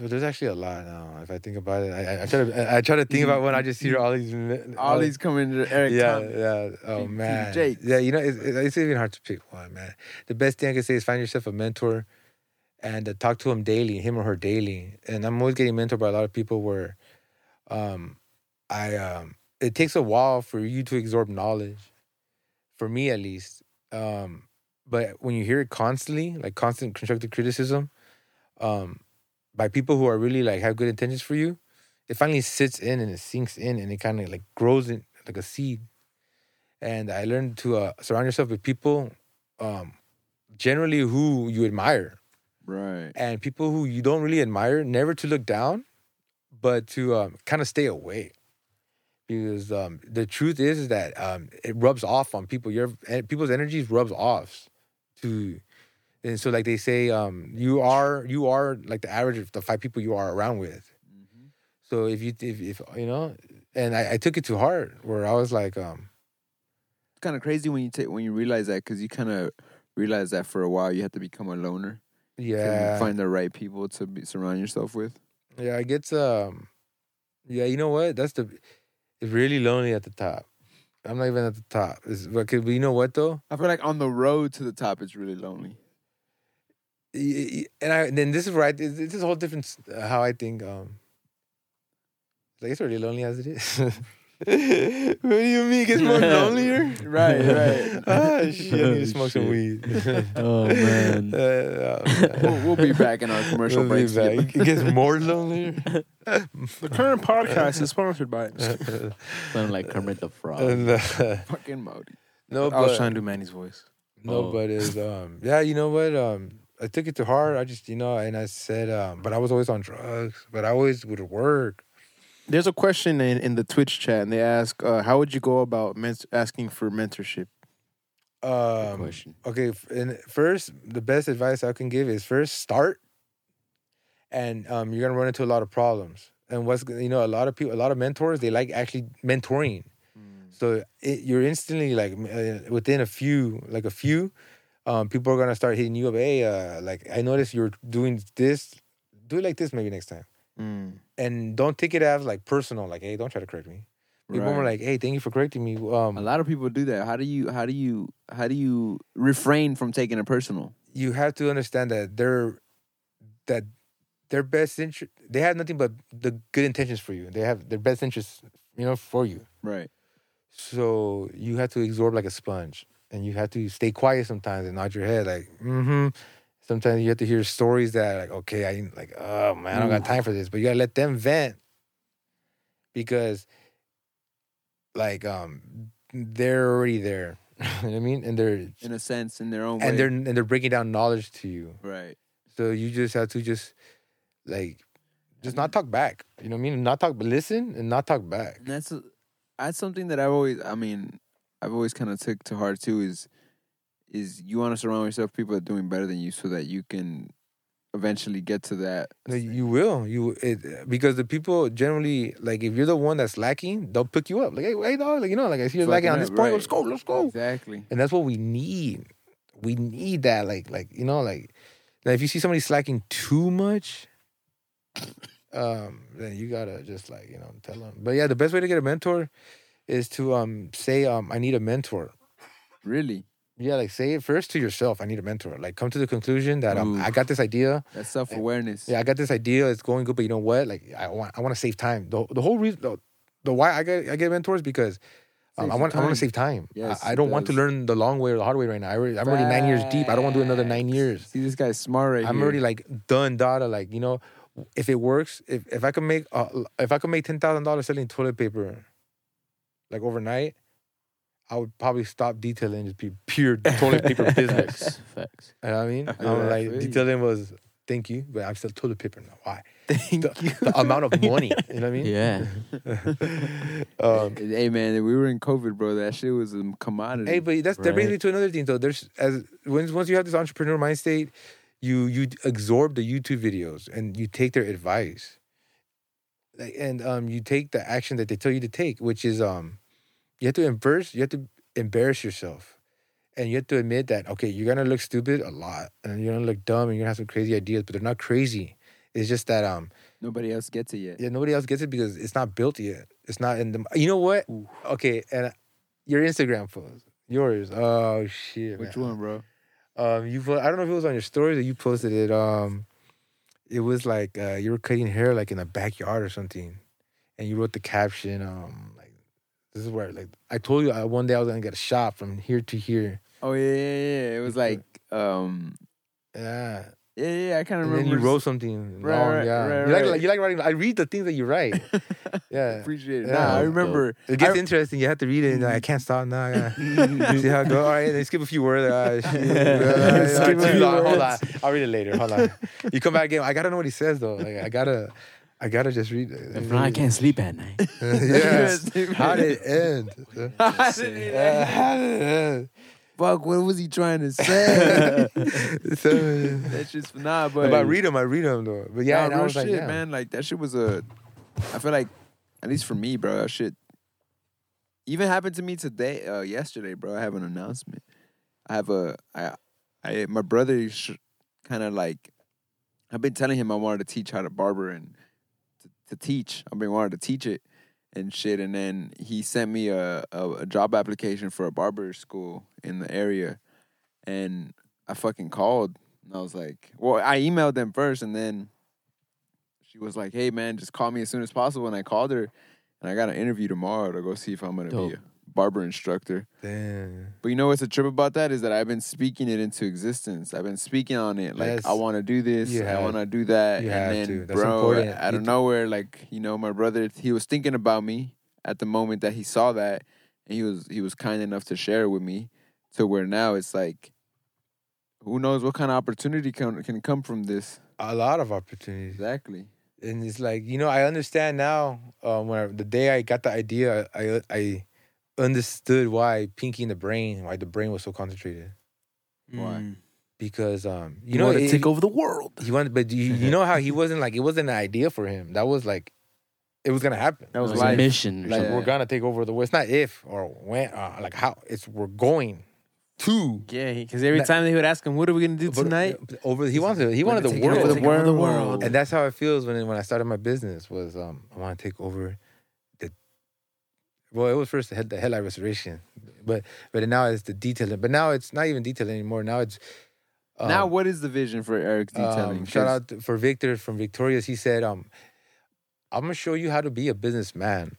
Well, there's actually a lot now. If I think about it, I, I, try to I, try to think about when I just hear all these All these coming to Erik yeah, Thomas. yeah. Oh man, Jakes. yeah. You know, it's, it's even hard to pick one, man. The best thing I can say is find yourself a mentor, and uh, talk to him daily, him or her daily. And I'm always getting mentored by a lot of people where, um, I um, it takes a while for you to absorb knowledge, for me at least. Um, but when you hear it constantly, like constant constructive criticism, um, by people who are really like have good intentions for you, it finally sits in and it sinks in and it kind of like grows in like a seed. And I learned to uh, surround yourself with people, um, generally who you admire, Right. and people who you don't really admire. Never to look down, but to um, kind of stay away. Because um, the truth is, is that um, it rubs off on people. Your eh, people's energies rubs off to and so like they say um you are you are like the average of the five people you are around with Mhm. so if you if, if you know and I, I took it to heart where i was like um It's kind of crazy when you take when you realize that because you kind of realize that for a while you have to become a loner. yeah Find the right people to be, surround yourself with. yeah it gets um yeah you know what that's the it's really lonely at the top i'm not even at the top it's, but you know what though I feel like on the road to the top, it's really lonely. Y- y- and I then this is where I this is a whole different uh, how I think um like it's already lonely as it is. what do you mean it gets more lonelier? Right, right. ah shit, I need to Oh, smoke some weed. Oh, man. Uh, oh, man. We'll, we'll be back in our commercial We'll be breaks. back. It gets more lonelier. The current podcast is sponsored by. Sound like Kermit the Frog. And, uh, Fucking Modi. no, I was but trying to do Manny's voice. no, Oh. but it's um yeah, you know what um. I took it to heart. I just, you know, and I said, um, but I was always on drugs. But I always would work. There's a question in, in the Twitch chat, and they ask, uh, "How would you go about men- asking for mentorship?" Um, question. okay, and first, the best advice I can give is first start, and um, you're gonna run into a lot of problems. And what's you know, a lot of people, a lot of mentors, they like actually mentoring. So it, you're instantly like uh, within a few, like a few, um, people are gonna start hitting you up. Hey, uh, like I noticed you're doing this. Do it like this maybe next time, Mm. and don't take it as like personal. Like, hey, don't try to correct me. People were Right. like, hey, thank you for correcting me. Um, A lot of people do that. How do you how do you how do you refrain from taking it personal? you have to understand that they're that their best interest they have nothing but the good intentions for you they have their best interests you know for you Right. so you have to absorb like a sponge and you have to stay quiet sometimes and nod your head like mm-hmm sometimes you have to hear stories that like okay i like oh man i don't got time for this but you gotta let them vent because like um they're already there you know what i mean and they're In a sense, in their own and way. they're and they're breaking down knowledge to you right. so you just have to just like just not talk back. You know what I mean? Not talk but listen and not talk back. And that's that's something that I've always I mean, I've always kind of took to heart too is is you want to surround yourself with people that are doing better than you so that you can eventually get to that. No, You will. You it, because the people generally like if you're the one that's lacking, they'll pick you up. Like, hey, hey dog, like you know, like I see you're lacking on this up, point. right. Let's go, let's go. Exactly. And that's what we need. We need that. Like, like you know, like now if you see somebody slacking too much, um, then you gotta just like you know tell them. But yeah, the best way to get a mentor is to um say um I need a mentor. Really. Yeah, like say it first to yourself. I need a mentor. Like come to the conclusion that um, Ooh. I got this idea. That's self awareness. Yeah, I got this idea. It's going good, but you know what? Like I want, I want to save time. The, the whole reason, the, the why I get I get mentors because um, I want I want to save time. Yes, I, I don't want to learn the long way or the hard way right now. I already, I'm already nine years deep. I don't want to do another nine years. See this guy's smart right I'm here. already like done, data. Like you know, if it works, if if I can make uh, if I could make ten thousand dollars selling toilet paper, like overnight, I would probably stop detailing and just be pure toilet paper business. Facts. Facts. You know what I mean? Yeah, I'm like feel you. detailing was thank you, but I'm still toilet paper now. Why? Thank The, you. the amount of money. You know what I mean? Yeah. um, hey man, we were in COVID, bro. That shit was a commodity. Hey, but that's that brings me to another thing though. There's as once once you have this entrepreneur mind state, you you absorb the YouTube videos and you take their advice, Like, and um you take the action that they tell you to take, which is um you have to embarrass you have to embarrass yourself, and you have to admit that okay you're gonna look stupid a lot and you're gonna look dumb and you're gonna have some crazy ideas, but they're not crazy. It's just that um Nobody else gets it yet. yeah nobody else gets it because it's not built yet. It's not in the you know what okay and your Instagram post yours oh shit Which man. one, bro? Um, you put, I don't know if it was on your stories or you posted it. Um, it was like uh, you were cutting hair like in a backyard or something, and you wrote the caption. Um, like this is where like I told you uh, one day I was gonna get a shot from here to here. Oh yeah, yeah, yeah. It was like, um, Yeah, yeah, yeah. I kind of and then remember. you wrote something. Right, long, right, yeah. right, you like, right. like you like writing. I read the things that you write. Yeah. Appreciate it. Yeah. Nah, I Dope, remember. It gets I- interesting. You have to read it, and like, I can't stop now. I gotta see how it goes. All right, then skip a few words. Uh, shit. Uh, Skip a too few long. Hold on, words. I'll read it later. Hold on. You come back again. I gotta know what he says though. Like I gotta, I gotta just read. it. If not, I can't sleep at night. yes. How did it end? How did it how did it end? Fuck, what was he trying to say? So, That's just nah, but but I read them. I read them though. But yeah, and I was shit, like, yeah. man. Like that shit was a. I feel like, at least for me, bro, that shit. Even happened to me today, uh, yesterday, bro. I have an announcement. I have a, I, I, my brother, kind of like, I've been telling him I wanted to teach how to barber and to, to teach. I've been wanting to teach it and shit. And then he sent me a, a, a job application for a barber school in the area, and I fucking called and I was like, well, I emailed them first, and then she was like, "Hey, man, just call me as soon as possible." And I called her, and I got an interview tomorrow to go see if I'm gonna Dope. be a barber instructor. Damn. But you know what's a trip about that is that I've been speaking it into existence. I've been speaking on it, like Yes. I want to do this, You I want to do that, you and then, to. That's bro, important. out of nowhere, like you know, my brother, he was thinking about me at the moment that he saw that, and he was he was kind enough to share it with me, to where now it's like, who knows what kind of opportunity can can come from this? A lot of opportunities. Exactly. and it's like you know I understand now. Um, when I, the day I got the idea, I I understood why Pinky in the brain, why the brain was so concentrated. Why? Because um, you, You know, to it- take over the world. He wanted, but you, you know how he wasn't like it wasn't an idea for him. That was like it was gonna happen. That was It was a mission. Like, something. We're gonna take over the world. It's not if or when, uh, like how. It's we're going to. Yeah, because every That- time they would ask him, "What are we gonna do But- tonight?" Over, he wanted. He wanted the taking over world. the world. the world. and that's how it feels when when I started my business. Was um, I want to take over the. Well, it was first the, head, the headlight restoration, but but now it's the detailing. But now it's not even detailing anymore. Now it's um, now, what is the vision for Erik's detailing? Um, shout out to- for Victor from Victorious. He said, um, "I'm gonna show you how to be a businessman."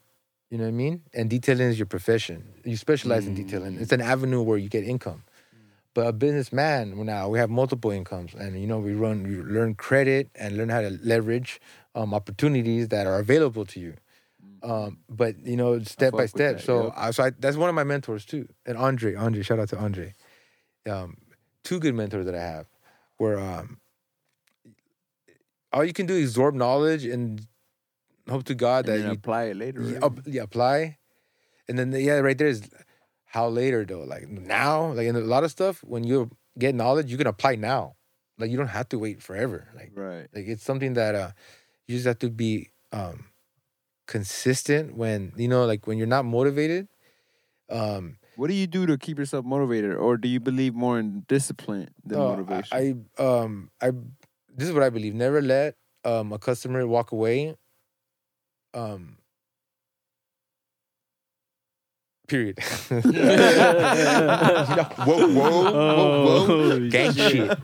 You know what I mean? And detailing is your profession. You specialize in detailing. It's an avenue where you get income. But a businessman, now we have multiple incomes, and you know we run, we learn credit and learn how to leverage um, opportunities that are available to you. Um, but you know, step by step. that, so, yep. I, so I, that's one of my mentors too. And Andre, Andre, shout out to Andre. Um, two good mentors that I have, where um, all you can do is absorb knowledge and hope to God and that you apply it later. you, right? up, you apply, and then yeah, right there is how later though. Like now, like in a lot of stuff, when you get knowledge, you can apply now. Like you don't have to wait forever. Like right. like it's something that uh you just have to be um consistent when you know like when you're not motivated. Um What do you do to keep yourself motivated, or do you believe more in discipline than no, motivation? I, I um I this is what I believe. Never let um a customer walk away. Um period. You know, whoa, whoa, whoa, whoa. Gang shit. I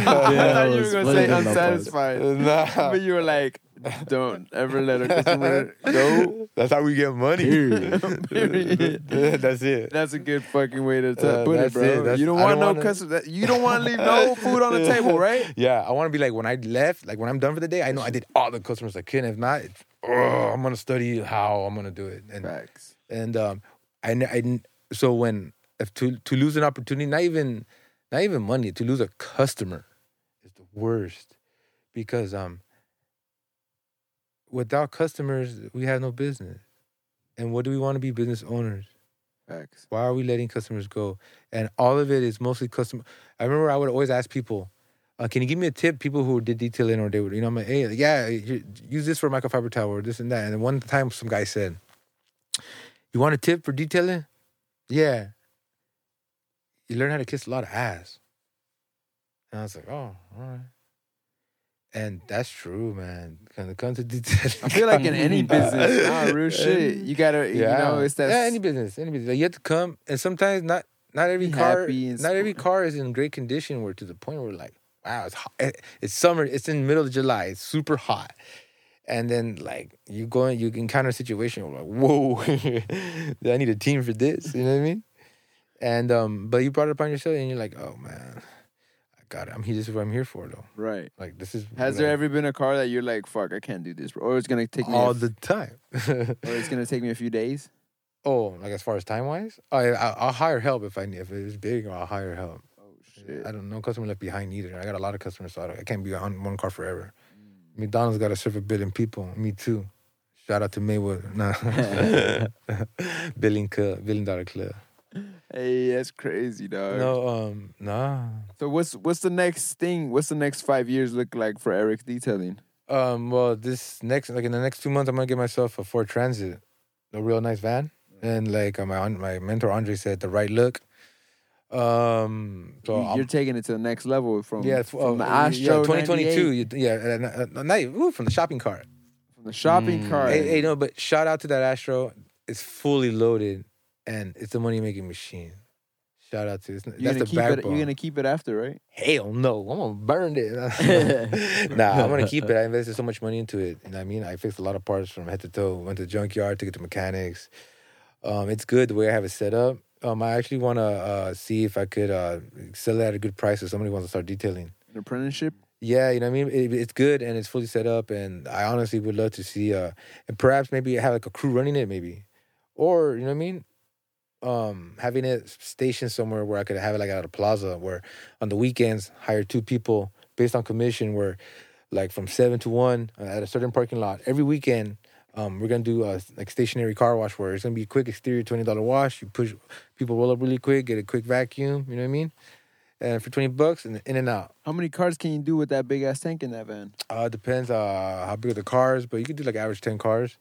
thought you were gonna say unsatisfied, nah. but you were like, Don't ever let a customer go. That's how we get money. Period. That's it. That's a good fucking way to Uh, put it, bro. you don't want don't no wanna- customer. You don't want to leave no food on the table, right? Yeah, I want to be like when I left, like when I'm done for the day, I know I did all the customers I could. If not, it's, oh, I'm gonna study how I'm gonna do it. And Facts. and um, I, I so when if to to lose an opportunity, not even not even money, to lose a customer is the worst because um, without customers, we have no business. And what do we want to be business owners? Facts. Why are we letting customers go? And all of it is mostly customer. I remember I would always ask people, uh, "Can you give me a tip?" People who did detailing or they would, you know, I'm like, "Hey, yeah, use this for microfiber towel or this and that." And then one time, some guy said, "You want a tip for detailing?" Yeah. You learn how to kiss a lot of ass. And I was like, "Oh, all right." And that's true, man. When it comes to detailing, I feel like in any business, nah, real shit. You gotta, you know, it's that. yeah, any business, any business. Like, you have to come, and sometimes not not every car, not every car is in great condition. Where to the point where like, wow, it's hot. It's summer. It's in the middle of July. It's super hot, and then like you go and you encounter a situation where like, whoa, I need a team for this. You know what I mean? And um, but you brought it upon yourself, and you're like, oh man, It. I'm here. This is what I'm here for, though. right. Like this is. Has there I- ever been a car that you're like, fuck, I can't do this, bro? Or it's gonna take me, all the time? or it's gonna take me a few days. Oh, like as far as time wise, I, I I'll hire help if I need if it's big. I'll hire help. Oh shit. I don't know customer left behind either. I got a lot of customers, so I, I can't be on one car forever. Mm. McDonald's got to serve a billion people. Me too. Shout out to Maywood. Nah. billion club, billion dollar club. Hey, that's crazy, dog. No, um, nah. So what's what's the next thing? What's the next five years look like for Erik detailing? Um, well, this next like in the next two months, I'm gonna get myself a Ford Transit, a real nice van, and like uh, my my mentor Andre said, the right look. Um, so You- I'm- you're taking it to the next level from Yeah, from the uh, Astro yeah, 2022. you- Yeah, uh, not ooh, from the shopping cart. from the shopping Mm. cart. Hey, hey, no, but shout out to that Astro. It's fully loaded, and it's a money making machine. Shout out to it's, you're that's gonna the keep it. You're gonna keep it after, right? Hell no, I'm gonna burn it. nah, I'm gonna keep it. I invested so much money into it, and I mean, I fixed a lot of parts from head to toe. Went to the junkyard, took it to mechanics. Um, it's good the way I have it set up. Um, I actually want to uh, see if I could uh, sell it at a good price if somebody wants to start detailing. An apprenticeship. Yeah, you know what I mean. It, it's good and it's fully set up, and I honestly would love to see, uh, and perhaps maybe have like a crew running it, maybe, or you know what I mean, um, having it stationed somewhere where I could have it like at a plaza, where on the weekends hire two people based on commission, where like from seven to one uh, at a certain parking lot every weekend. Um, we're gonna do a like stationary car wash where it's gonna be a quick exterior twenty dollar wash. You push people roll up really quick, get a quick vacuum. You know what I mean? And for twenty bucks, and in and out. How many cars can you do with that big ass tank in that van? Uh, depends uh, how big are the cars, but you could do like average ten cars.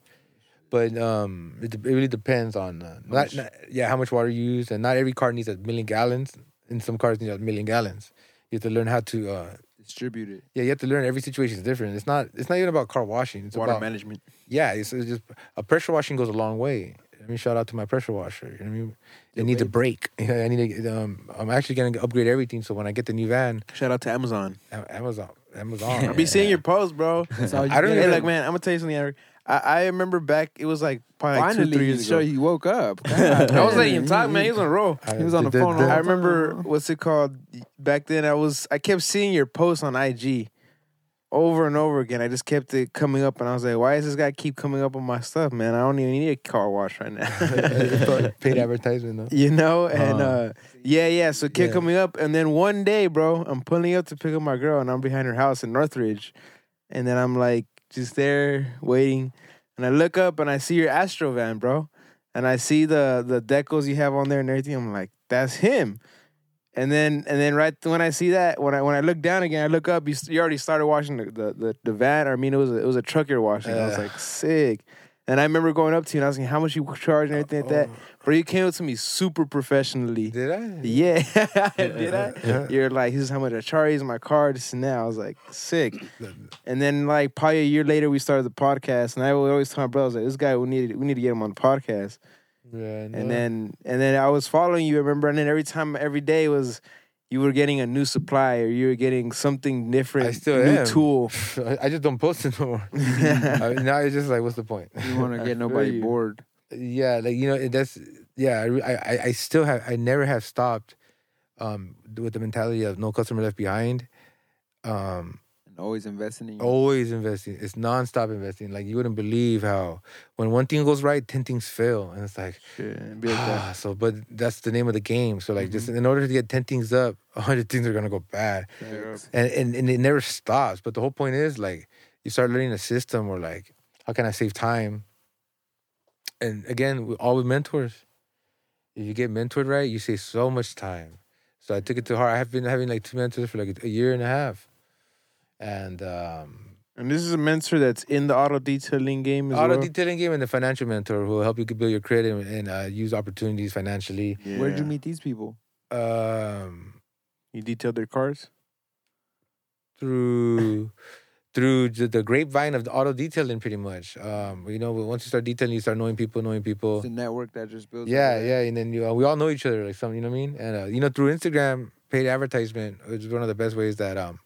But um, it, it really depends on uh, not, not yeah how much water you use, and not every car needs a million gallons, and some cars need a million gallons. You have to learn how to uh, Distribute it. yeah, you have to learn every situation is different. It's not it's not even about car washing. It's Water about management. yeah, it's, it's just a pressure washing goes a long way. I mean, shout out to my pressure washer. You know what I mean? It needs a break. I need to. Um, I'm actually gonna upgrade everything. So when I get the new van, Shout out to Amazon. Amazon, Amazon. I'll be seeing your posts, bro. That's all you I don't even- like man, I'm gonna tell you something, Erik. I, I remember back. It was like probably like two, Finally, three years show ago. he woke up. I was God, letting him talk, man. He was on a roll. He was on the The- phone. all I the remember what's it called back then. I was I kept seeing your posts on IG over and over again. I just kept it coming up, and I was like, "Why does this guy keep coming up on my stuff, man? I don't even need a car wash right now." paid advertisement though. you know, and Uh. uh, yeah, yeah. So it kept Yeah. coming up, and then one day, bro, I'm pulling up to pick up my girl, and I'm behind her house in Northridge, and then I'm like just there waiting, and I look up and I see your Astro van, bro, and I see the the decals you have on there and everything. I'm like, that's him. And then and then right when I see that, when I when I look down again, I look up. You, you already started washing the, the the the van. Or, I mean, it was a, it was a truck you're washing. I was Uh. like, sick. And I remember going up to you and asking how much you charge and everything like that. Bro, you came up to me super professionally. Did I? Yeah, did I? Yeah. You're like, this is how much I charge. This is my car. This and that. I was like, sick. And then like probably a year later, we started the podcast, and I would always tell my brothers like, this guy we need we need to get him on the podcast. Yeah, And then and then I was following you, I remember? And then every time, every day was you were getting a new supply or you were getting something different, I still new am. tool. I, I just don't post it no more. I mean, now it's just like, what's the point? You want to get nobody you. bored. Yeah, like you know, it- that's yeah. I, I I- I still have I never have stopped, um, with the mentality of no customer left behind. Um, And always investing in you. always investing. It's nonstop investing. Like you wouldn't believe how when one thing goes right, ten things fail, and it's like Shit, and be like ah, so. But that's the name of the game. So like, just in order to get ten things up, hundred things are gonna go bad, and, and and it never stops. But the whole point is like you start learning a system or like how can I save time? And again, all with mentors. If you get mentored right, you save so much time. So I took it to heart. I have been having like two mentors for like a year and a half, and um, And this is a mentor that's in the auto detailing game as auto well. detailing game and the financial mentor who will help you build your credit and, and uh, use opportunities financially. Where'd you meet these people? Um, You detailed their cars. through through the, the grapevine of the auto detailing pretty much um you know once you start detailing you start knowing people knowing people It's a network that just builds. yeah yeah and then you uh, we all know each other like some you know what i mean and uh, you know through instagram paid advertisement is one of the best ways that um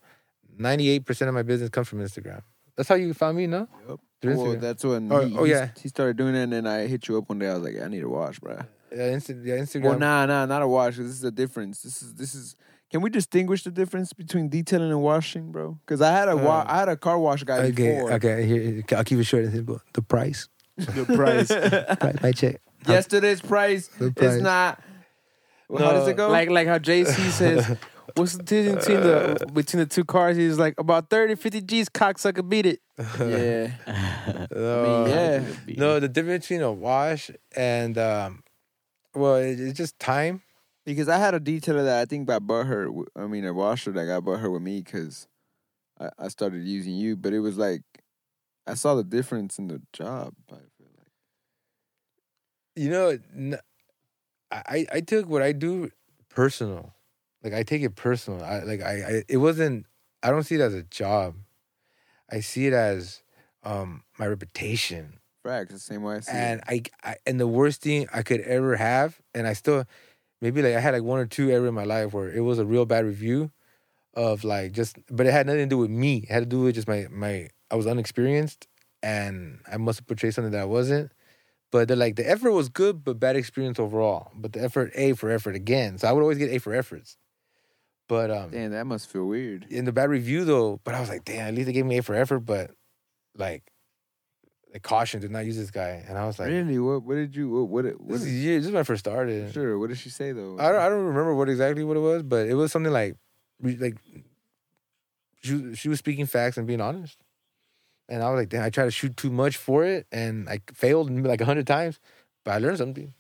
98% of my business comes from instagram that's how you found me no Yep. through Well, instagram that's when Oh, he, oh, yeah. he started doing it, and then I hit you up one day. I was like, I need a wash, bro. yeah, Insta- yeah instagram Well, nah, nah, not a wash. 'cause This is the difference. This is this is. Can we distinguish the difference between detailing and washing, bro? Because I had a wa- Uh, I had a car wash guy okay before. okay here i'll keep it short and simple the price The price. price my check Yesterday's price, The is price. not. How does it go? like like how JC says, what's the difference between the between the two cars? He's like about 30, 50 G's, cocksucker beat it. yeah, Uh, yeah. No, the difference between a wash and um, well, it, it's just time. because I had a detailer that I think got her. I mean, a washer that I got her with me because I, I started using you, but it was like I saw the difference in the job. I feel like You know, n- I I took what I do personal. Like I take it personal. I like I, I it wasn't. I don't see it as a job. I see it as um my reputation. Frags, the same way I see and it. I, I and the worst thing I could ever have, and I still maybe like I had like one or two ever in my life where it was a real bad review of like just, but it had nothing to do with me. It had to do with just my my I was unexperienced and I must have portrayed something that I wasn't. But they're like the effort was good, but bad experience overall. But the effort A for effort again. So I would always get A for efforts. But um Damn, that must feel weird. in the bad review though, but I was like, damn, at least they gave me A for effort, but like like caution, did not use this guy. And I was like, really? What? What did you? What? What? what this is years. This is when I first started. sure. What did she say though? I don't, I don't remember what exactly what it was, but it was something like, like, she she was speaking facts and being honest, and I was like, damn, I tried to shoot too much for it, and I failed like a hundred times, but I learned something.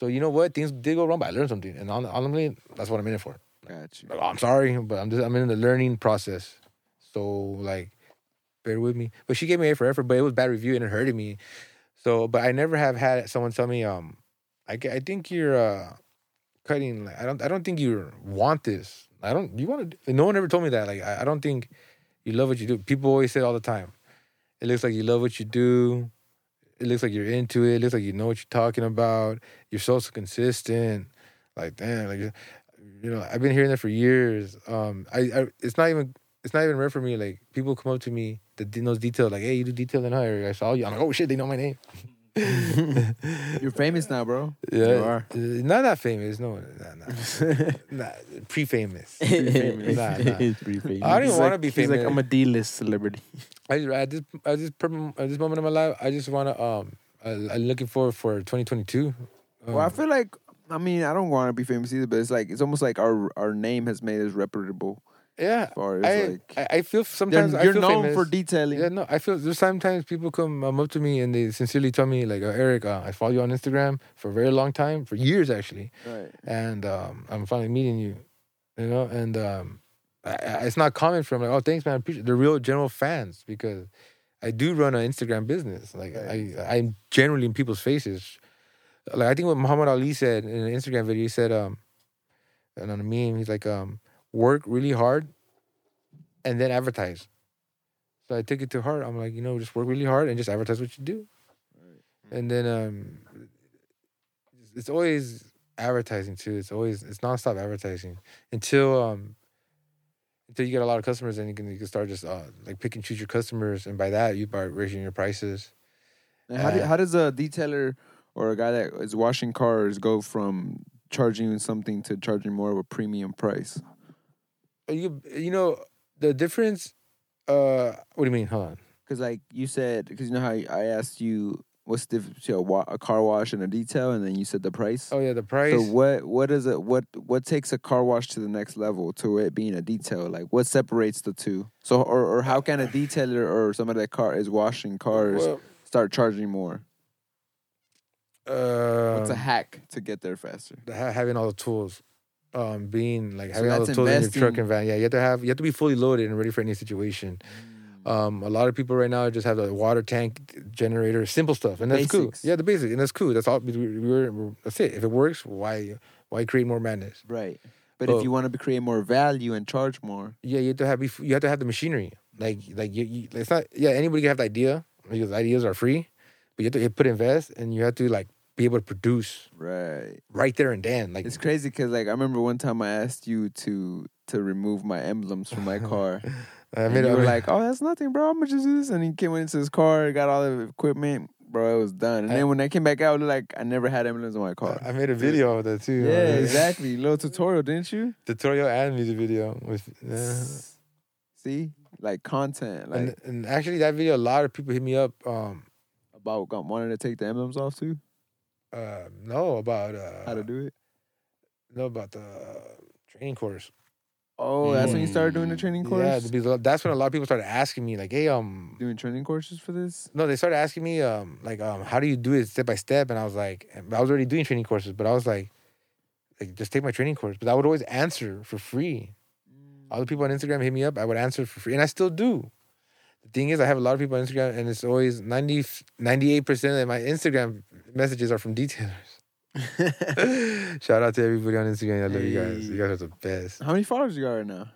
So you know what, things did go wrong, but I learned something, and hon- honestly, that's what I'm in it for. Got you. I'm sorry, but I'm just I'm in the learning process, so like, bear with me. But she gave me A for effort, but it was bad review and it hurted me. So, but I never have had someone tell me, um, I, I think you're uh cutting. Like, I don't I don't think you want this. I don't. You want to? No one ever told me that. Like, I, I don't think you love what you do. People always say all the time. It looks like you love what you do. It looks like you're into it. It looks like you know what you're talking about. You're so consistent. Like, damn, like you know, I've been hearing that for years. Um, I, I it's not even it's not even rare for me. Like people come up to me that those details, like, hey, you do detailing, huh? Or I saw you. I'm like, oh shit, they know my name. You're famous now, bro. Yeah, You are. Uh, not that famous. No, nah, nah, nah pre-famous. famous. Nah, nah. It's pretty famous. I don't even want to like- be He's famous. like, I'm a D-list celebrity. I just, at this at this per- at this moment in my life, I just want to um, I, I'm looking forward for 2022. Um, Well, I feel like I mean I don't want to be famous either, but it's like it's almost like our our name has made us reputable. yeah, As far as I, like I I feel sometimes I you're feel known famous. for detailing. Yeah, no, I feel there's sometimes people come um, up to me and they sincerely tell me like, uh, Erik, uh, I follow you on Instagram for a very long time, for years actually, Right. and um, I'm finally meeting you, you know, and um, I, I, it's not common for them like, oh, thanks, man, I appreciate. They're real general fans because I do run an Instagram business. Like Right. I, I'm generally in people's faces. Like I think what Muhammad Ali said in an Instagram video, he said, um, and on a meme, he's like, um, work really hard and then advertise. So I took it to heart. I'm like, you know, just work really hard and just advertise what you do. And then um it's always advertising too. It's always it's nonstop advertising until um until you get a lot of customers, and you can you can start just uh, like pick and choose your customers, and by that you start raising your prices. And how, do, Uh, how does a detailer or a guy that is washing cars go from charging something to charging more of a premium price? Uh, You you know the difference. Uh, what do you mean? Hold on. Because like you said, because you know how I asked you what's the difference between a, wa- a car wash and a detail, and then you said the price. Oh yeah, the price. So what what is it? What what takes a car wash to the next level to it being a detail? Like what separates the two? So or or how can a detailer or somebody that car is washing cars Well, start charging more? Uh, What's a hack to get there faster? ha- having all the tools, um, being like So having all the tools in your truck and van. Yeah, you have to have you have to be fully loaded and ready for any situation. Um, a lot of people right now just have the water tank generator, simple stuff, and that's Basics. cool. Yeah, the basics, and that's cool. That's all. we- we- We're, we're, that's it. If it works, why why create more madness? Right. But Oh. if you want to create more value and charge more, Yeah, you have to have you have to have the machinery. Like like you, you it's not yeah anybody can have the idea because ideas are free, but you have to put invest and you have to like be able to produce right? right there and then. Like It's crazy because like I remember one time I asked you to to remove my emblems from my car. I and made you were like, "Oh, that's nothing, bro. I'm gonna just do this." And he came into his car, got all the equipment, bro. It was done. And I- then when I came back out, like I never had emblems on my car. I made a video of that too. yeah, uh, exactly. Little tutorial, didn't you? Tutorial and music video with. Uh, See, like content, like and, and actually, that video, a lot of people hit me up. Um, about wanting to take the emblems off too. Uh, no, about uh, How to do it? no about the training course. Oh, that's when you started doing the Mm, training course. Yeah, because that's when a lot of people started asking me, like, "Hey, um, doing training courses for this. no," they started asking me, um, like, um, how do you do it step by step? And I was like, I was already doing training courses, but I was like, like, just take my training course. But I would always answer for free. All the people on Instagram hit me up, I would answer for free, and I still do. The thing is, I have a lot of people on Instagram, and it's always 98 percent of my Instagram messages are from detailers. Shout out to everybody on Instagram. I love you guys. You guys are the best. How many followers you got right now?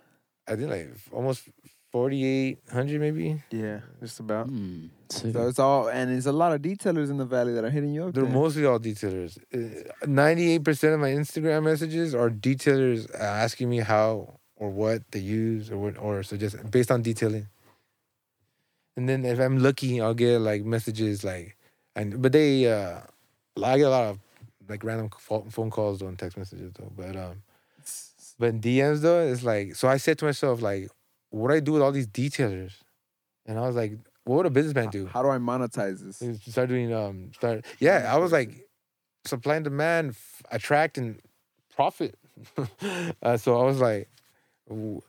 I think like almost 4,800 maybe. Yeah, just about. Mm. So it's all, and there's a lot of detailers in the valley that are hitting you up. They're there. mostly all detailers. Uh, 98% of my Instagram messages are detailers uh, asking me how or what they use or what, or so just based on detailing. And then if I'm lucky, I'll get like messages like, and but they, uh, I get a lot of like random phone calls and text messages though. But um, but in DMs though, it's like so. I said to myself like, what do I do with all these detailers? And I was like, what would a businessman do? How do I monetize this? And Start doing um start yeah, I was like supply and demand, f- attract and profit. uh, so I was like w-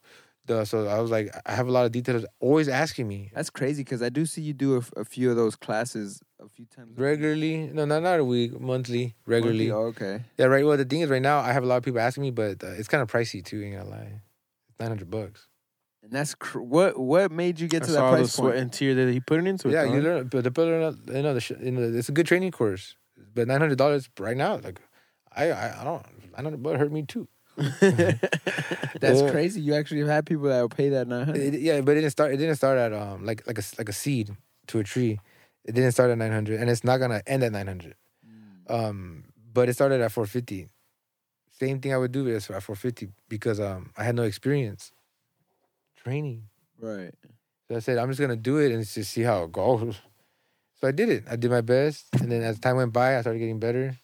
the so I was like I have a lot of detailers always asking me That's crazy because I do see you do a few of those classes a few times. a regularly. No, not not a week, monthly, regularly. Oh, okay. Yeah, right. Well, the thing is, right now I have a lot of people asking me, but uh, it's kind of pricey too. Ain't gonna lie, nine hundred bucks. And that's cr- what what made you get I to that saw the sweat point? and tear that he put into it. yeah, though, you huh? learn, but the people you know, the sh- you know, it's a good training course, but nine hundred dollars right now, like I I, I don't nine hundred bucks hurt me too. That's Yeah. crazy. You actually have had people that will pay that nine hundred. Yeah, but it didn't start. It didn't start at um like like a like a seed to a tree. It didn't start at nine hundred, and it's not gonna end at nine hundred. Um, but it started at four fifty. Same thing I would do is at four fifty because um I had no experience training. Right. So I said I'm just gonna do it and just see how it goes. So I did it. I did my best, and then as time went by, I started getting better.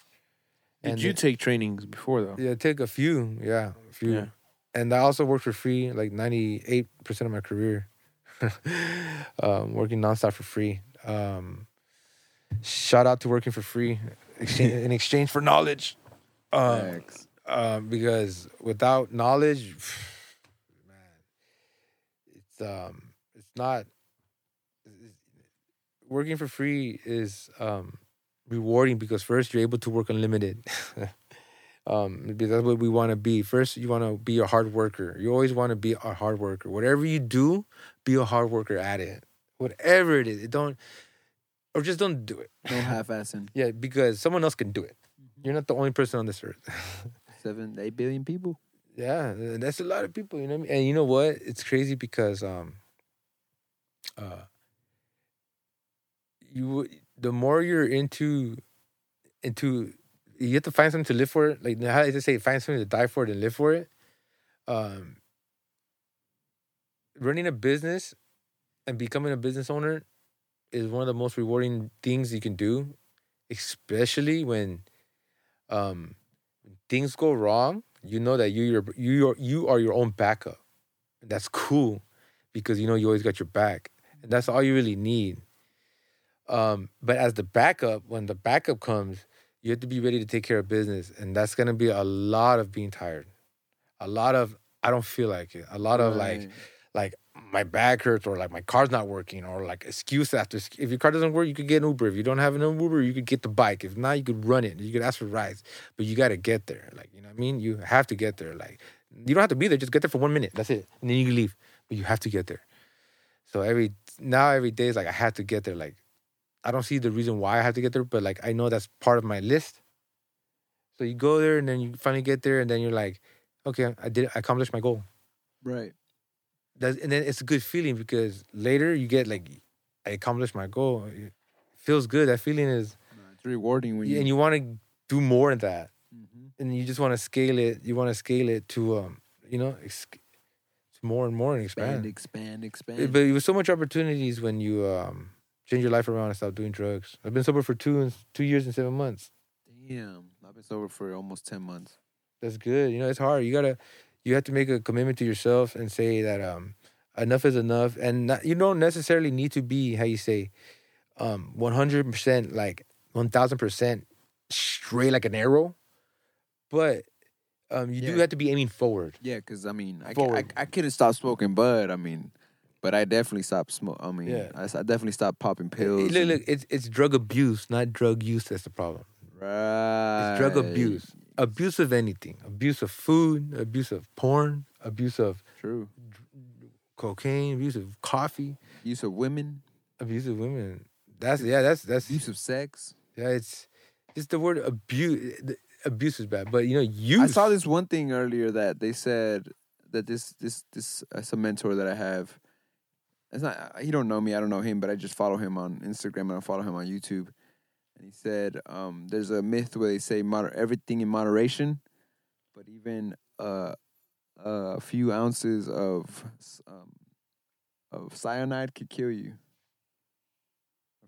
Did you it- take trainings before though? Yeah, take a few. Yeah, a few. Yeah. And I also worked for free, like ninety eight percent of my career, um, working nonstop for free. Um, shout out to working for free, exchange, in exchange for knowledge. Um, Facts. um, because without knowledge, man, it's um, it's not. Working for free is um, rewarding because first you're able to work unlimited. um, because that's what we want to be. First, you want to be a hard worker. You always want to be a hard worker. Whatever you do, be a hard worker at it. Whatever it is, it don't or just don't do it. No half assing. Yeah, because someone else can do it. You're not the only person on this earth. Seven, eight billion people. Yeah, that's a lot of people, you know what I mean? And you know what? It's crazy because um uh you the more you're into into you have to find something to live for. Like how they say, find something to die for it and live for it. Um, running a business and becoming a business owner is one of the most rewarding things you can do, especially when um, things go wrong. You know that you you're, you are you are your own backup. That's cool because you know you always got your back, and that's all you really need. Um, but as the backup, when the backup comes, you have to be ready to take care of business, and that's gonna be a lot of being tired, a lot of I don't feel like it, a lot of like Right. like my back hurts or like my car's not working or like excuse after if your car doesn't work you could get an uber. If you don't have an uber you could get the bike. If not you could run it. You could ask for rides. But you got to get there like you know what i mean? You have to get there like you don't have to be there just get there for one minute that's it and then you can leave. But you have to get there. So every now every day is like i have to get there like i don't see the reason why i have to get there but like i know that's part of my list so you go there and then you finally get there and then you're like okay i did i accomplished my goal Right. that's, and then it's a good feeling because later you get like I accomplished my goal. It feels good. That feeling is, It's rewarding when you. and you want to do more in that, Mhm. and you just want to scale it. You want to scale it to, um, you know, ex- more and more and expand, expand. expand, expand. But it was so much opportunities when you um change your life around and stop doing drugs. I've been sober for two two years and seven months. Damn, I've been sober for almost ten months. That's good. You know, it's hard. You gotta, you have to make a commitment to yourself and say that um, enough is enough, and not, you don't necessarily need to be how you say, um, one hundred percent like one thousand percent straight like an arrow, but um, you do have to be aiming forward. Yeah, because I mean, I, I. I couldn't stop smoking bud. I mean, but I definitely stopped smoke. I mean, Yeah. I, I definitely stopped popping pills. Look, and- look, it's it's drug abuse, not drug use. That's the problem. right. It's drug abuse, abuse of anything, abuse of food, abuse of porn, abuse of True. cocaine, abuse of coffee, Use of women, abuse of women. That's yeah, that's that's use of sex. Yeah, it's it's the word abuse. Abuse is bad, but you know, use. I saw this one thing earlier that they said that this this this uh, some mentor that I have. It's not he don't know me, I don't know him, but I just follow him on Instagram and I follow him on YouTube. And he said um, there's a myth where they say moder- everything in moderation, but even uh, a few ounces of um, of cyanide could kill you.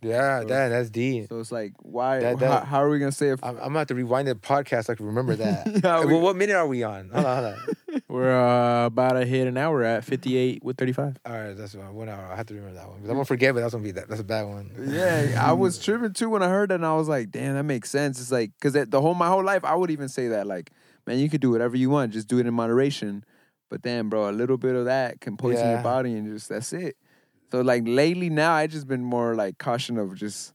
Yeah, So- that that's deep. So it's like, why? That- how, that- how are we gonna say if I'm, I'm gonna have to rewind the podcast so I can remember that. Yeah, we- well, what minute are we on? Hold on, hold on. We're uh, about to hit an hour at 58 with 35. All right, that's one, one hour. I have to remember that one because I'm gonna forget, but that's gonna be that. That's a bad one. Yeah, I was tripping too when I heard that, and I was like, "Damn, that makes sense." It's like because the whole my whole life, I would even say that, like, man, you could do whatever you want, just do it in moderation. But then, bro, a little bit of that can poison Yeah. your body, and just that's it. So like lately, now I just been more like caution of just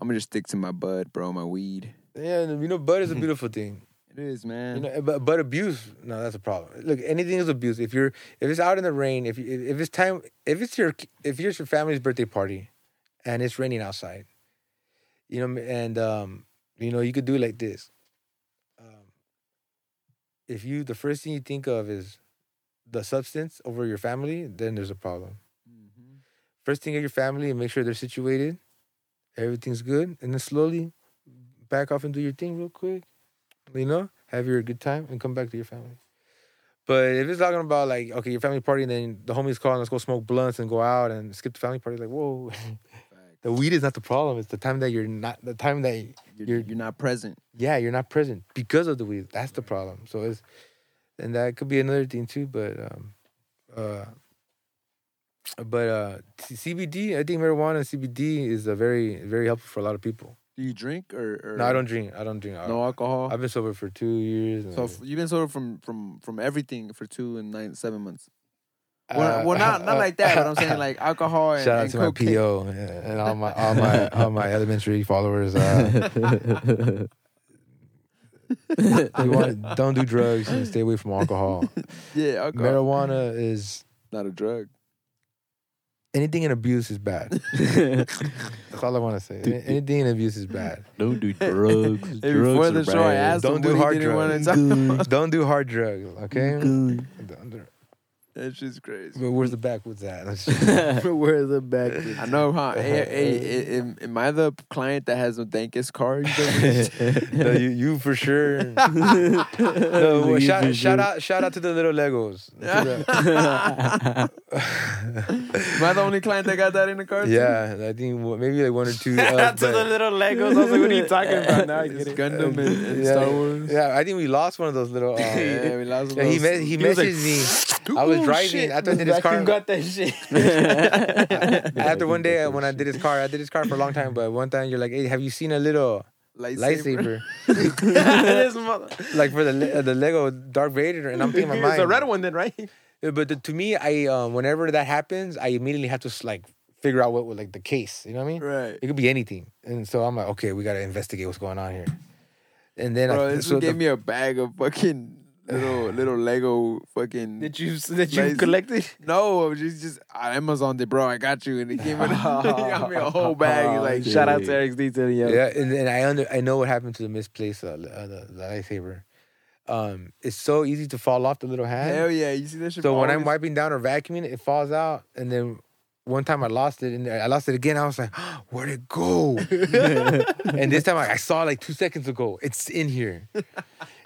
I'm gonna just stick to my bud, bro, my weed. Yeah, and you know, bud is a beautiful thing. It is, man. You know, but but abuse, no, that's a problem. Look, anything is abuse. If you're if it's out in the rain, if you, if it's time, if it's your if it's your family's birthday party, and it's raining outside, you know, and um, you know, you could do it like this. Um, if you the first thing you think of is the substance over your family, then there's a problem. First thing of your family and make sure they're situated, everything's good, and then slowly back off and do your thing real quick. You know, have your good time and come back to your family. But if it's talking about like, okay, your family party, and then the homies call and let's go smoke blunts and go out and skip the family party, like, whoa. the weed is not the problem. It's the time that you're not, the time that, You're, you're- you're not present. yeah, you're not present because of the weed. That's the problem. So it's, and that could be another thing too. But, um, uh, but uh, CBD, I think marijuana and CBD is a very, very helpful for a lot of people. Do you drink or, or No, I don't drink. I don't drink. No alcohol. I've been sober for two years. so you've been sober from from from everything for two and nine seven months. Uh, Well, well not not like that, but I'm saying like alcohol and, Shout out and to cocaine. my PO and all my all my all my elementary followers. Uh, you want, don't do drugs and stay away from alcohol. Yeah, alcohol. Marijuana is not a drug. Anything in abuse is bad. That's all I want to say. Any- Anything in abuse is bad. Don't do drugs. Drugs before the show, I bad. asked Don't him do what he hard didn't drugs. Don't do hard drugs. Okay. Good. Don't do- That's just crazy. But where's the backwoods at? Where the back? I know, huh? hey, hey, am, am I the client that has no Dankest car? You no, you, you for sure. no, well, You shout, for shout sure. out, shout out to the little Legos. To the- Am I the only client that got that in the car? too? yeah, I think what- maybe like one or two. Uh, to the little Legos. I was like, what are you talking about? Now I get It's it. Gundam and, and yeah, Star Wars. Yeah, I think we lost one of those little. Uh, Yeah, we lost yeah, he those- me- he was like, messaged me. I was Ooh, driving shit. after I did his car. Vacuum got that shit. After one day when I did his car, I did his car for a long time. But one time you're like, "Hey, have you seen a little lightsaber?" this mother. like for the uh, the Lego Darth Vader, and I'm thinking in my It's a red one then, right? Yeah, But the, to me, I um, whenever that happens, I immediately have to like figure out what what, like the case. You know what I mean? Right. It could be anything, and so I'm like, okay, we gotta investigate what's going on here. And then Bro, I this so gave the- me a bag of fucking little little Lego fucking. That you that you Lazy. collected? No, she's just I Amazoned it, bro. I got you, and it came in. he got me a whole bag. He's like, Shout out to Erik's detailing. Yo. yeah, and, and I under I know what happened to the misplaced uh, uh, the, the lightsaber. Um, it's so easy to fall off the little hat. hell yeah, you see that shit. So when I'm wiping down or vacuuming, it falls out, and then one time I lost it, and I lost it again. I was like, "Where'd it go?" and this time I, I saw it like two seconds ago. It's in here.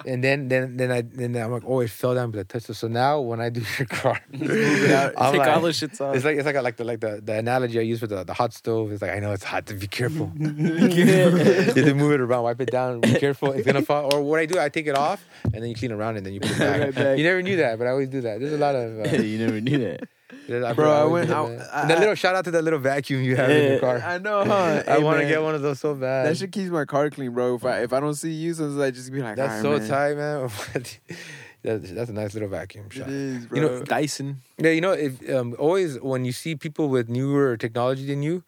and then then then I then I'm like, "Oh, it fell down, but I touched it." So now when I do your car. I'm Take like- all those shits off. it's like it's like a, like the like the, the analogy I use for the, the hot stove. It's like I know it's hot to be careful. you to move it around, wipe it down, be careful. It's gonna fall. Or what I do, I take it off and then you clean around and then you put it back. Right back. You never knew that, but I always do that. There's a lot of. Uh, you never knew that. There's- Bro, I went do that, out- I- that I- little shout out to that little vacuum you have in your car. I know, huh? I Hey, want to get one of those so bad. That shit keeps my car clean, bro. If I if I don't see you, sometimes I just be like, That's "All so man." tight, man. that's, that's a nice little vacuum shot. It is, bro. You know, Dyson. Yeah, you know, if um, always when you see people with newer technology than you,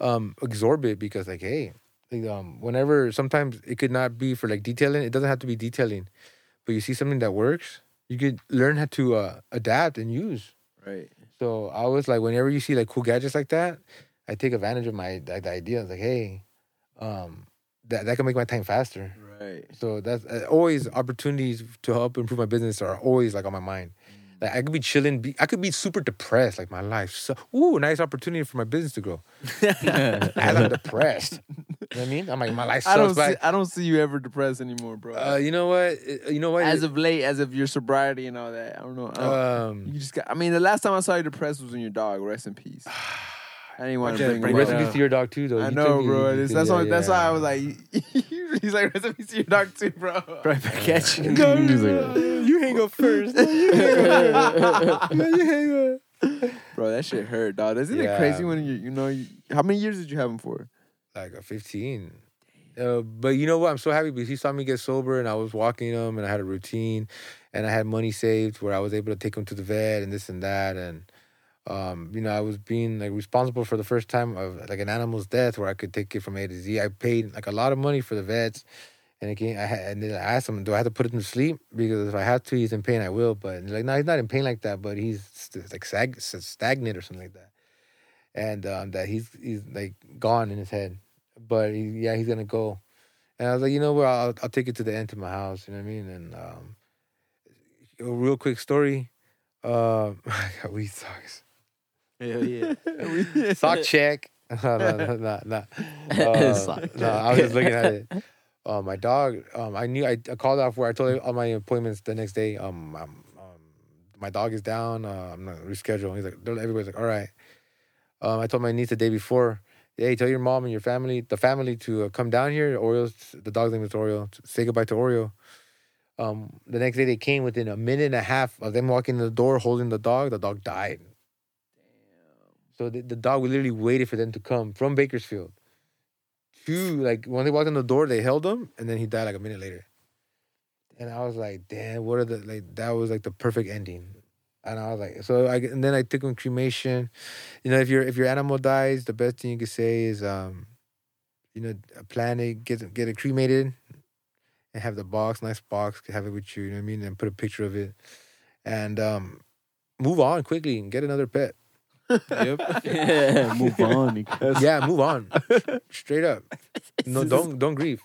um, absorb it because like, hey, like, um, whenever sometimes it could not be for like detailing. It doesn't have to be detailing, but you see something that works, you could learn how to uh, adapt and use. right. So I was like, whenever you see like cool gadgets like that, I take advantage of my like, the idea. Like, hey, um, that that can make my time faster. Right. So that's uh, always opportunities to help improve my business are always like on my mind. Like I could be chilling, be, I could be super depressed, like my life. So, ooh, nice opportunity for my business to grow. As I'm depressed, you know what I mean? I'm like my life I don't sucks. see But I don't see you ever depressed anymore, bro. uh, you know what? Uh, You know what? as of late, as of your sobriety and all that. I don't know. I don't- um, you just got. I mean, the last time I saw you depressed was when your dog. Rest in peace. I didn't want to bring, bring him rest it in up. peace to your dog too, though. I You know, took bro. you That's, took- that's yeah, why. That's why I was like, he's like, in to your dog too, bro. Right back at you. He's like, you hang up first. you hang up. you hang up. Bro, that shit hurt, dog. Isn't it Yeah. crazy when you, you know, you, how many years did you have him for? like a 15. Uh, but you know what? I'm so happy because he saw me get sober and I was walking him and I had a routine and I had money saved where I was able to take him to the vet and this and that. And, um, you know, I was being like responsible for the first time of like an animal's death where I could take it from A to Z. I paid like a lot of money for the vets. And again, I had, and then I asked him, do I have to put him to sleep? Because if I have to, he's in pain, I will. But like, no, he's not in pain like that, but he's st- like sag- stagnant or something like that. And um, that he's he's like gone in his head but he, yeah, he's gonna go. And I was like, you know what? I'll, I'll take it to the end of my house. You know what I mean? And um, a real quick story. Um, I got weed socks. Hell yeah. Sock check. no, no, no, no, no. Uh, no, I was just looking at it. Uh, my dog. Um, I knew I, I called off where I told all my appointments the next day. Um, um, um my dog is down. Uh, I'm not reschedule. He's like, everybody's like, all right. Um, I told my niece the day before. Hey, tell your mom and your family, the family, to uh, come down here. Oreo's the dog's name is Oreo. Say goodbye to Oreo. Um, the next day they came within a minute and a half of them walking in the door holding the dog. The dog died. So the, the dog literally waited for them to come from Bakersfield. To like when they walked in the door, they held him, and then he died like a minute later. And I was like, damn, what are the like? That was like the perfect ending. And I was like, so I and then I took him cremation. You know, if your if your animal dies, the best thing you could say is, um, you know, plan it, get get it cremated, and have the box, nice box, have it with you. You know what I mean? And put a picture of it, and um, move on quickly and get another pet. yeah, move on. yeah, move on. Straight up. No, don't don't grieve.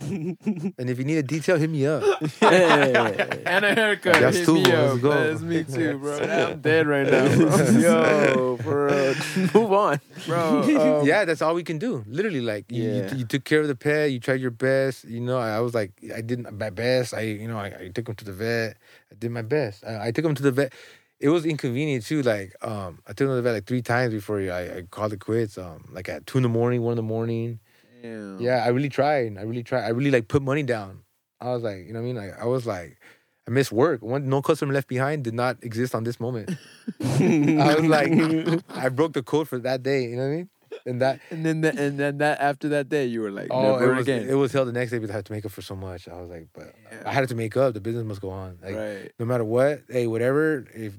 and if you need a detail, hit me up. and a haircut. That's Hit two, me let's up. go. That's me too, bro. I'm dead right now, bro. Yo, for real. move on. bro. Um, yeah, that's all we can do. Literally, like you, you- Yeah. you, took care of the pet. You tried your best. You know, I, I was like, I did my best. I, you know, I, I took him to the vet. I did my best. I, I took him to the vet. It was inconvenient too. Like, um, I took the vet like three times before I, I called it quits. Um, like at two in the morning, one in the morning. Damn. Yeah, I really tried. I really tried. I really like put money down. I was like, you know what I mean? Like, I was like, I missed work. One, no customer left behind did not exist on this moment. I was like, I broke the code for that day. You know what I mean? And that And then, the, and then that after that day, you were like, Oh, never it was again. it was hell the next day because I had to make up for so much. I was like, but Yeah. I had to make up. The business must go on. Like right, no matter what, hey, whatever. If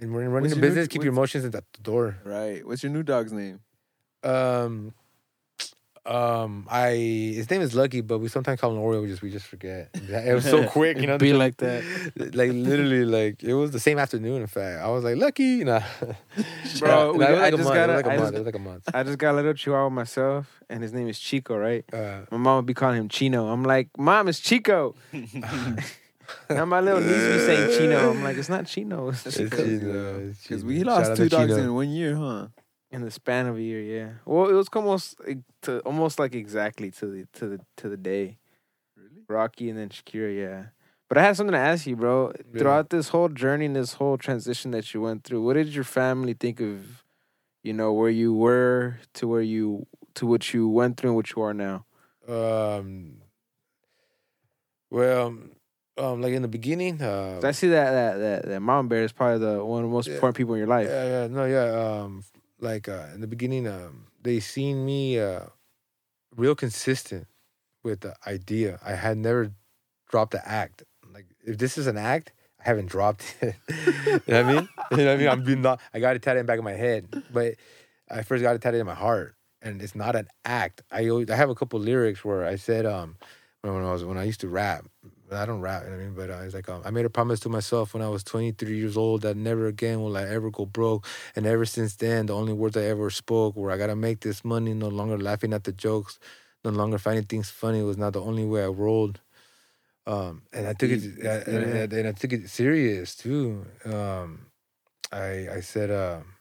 in running What's a your new- business, keep your emotions at the door. right. What's your new dog's name? Um, um, I his name is Lucky, but we sometimes call him Oreo. We just we just forget. It was so quick, you know. Be like that. like literally, like it was the same afternoon. In fact, I was like Lucky, nah. Bro, Nah, we- it I like a just month. gotta- It was like a I month. just- like a month. I just got a little chihuahua myself, and his name is Chico, right? Uh, My mom would be calling him Chino. I'm like, Mom, it's Chico. now my little niece be saying Chino. I'm like, it's not Chino. It's That's Chino, Because we lost out two dogs Chino. in one year, huh? In the span of a year, yeah. Well, it was almost like, to almost like exactly to the to the to the day. Really? Rocky and then Shakira, yeah. But I had something to ask you, bro. Yeah. Throughout this whole journey and this whole transition that you went through, what did your family think of, you know, where you were to where you to what you went through and what you are now? Um. Well, um, like in the beginning, uh, I see that that that, that mom bear is probably the one of the most Yeah. important people in your life. yeah, yeah, no, yeah. Um, like uh, in the beginning, um, they seen me uh, real consistent with the idea. I had never dropped the act. Like if this is an act, I haven't dropped it. you know what I mean? You know what I mean? I'm being not. I got it tatted in the back of my head, but I first got it tatted in my heart, and it's not an act. I always, I have a couple lyrics where I said um when I was when I used to rap. But I don't rap, you know what I mean? But uh, it's like um, I made a promise to myself when I was 23 years old that never again will I ever go broke. And ever since then, the only words I ever spoke were I gotta make this money. No longer laughing at the jokes, no longer finding things funny was not the only way I rolled. Um, and I took it, uh, and, and, and I took it serious too. Um, I I said, um,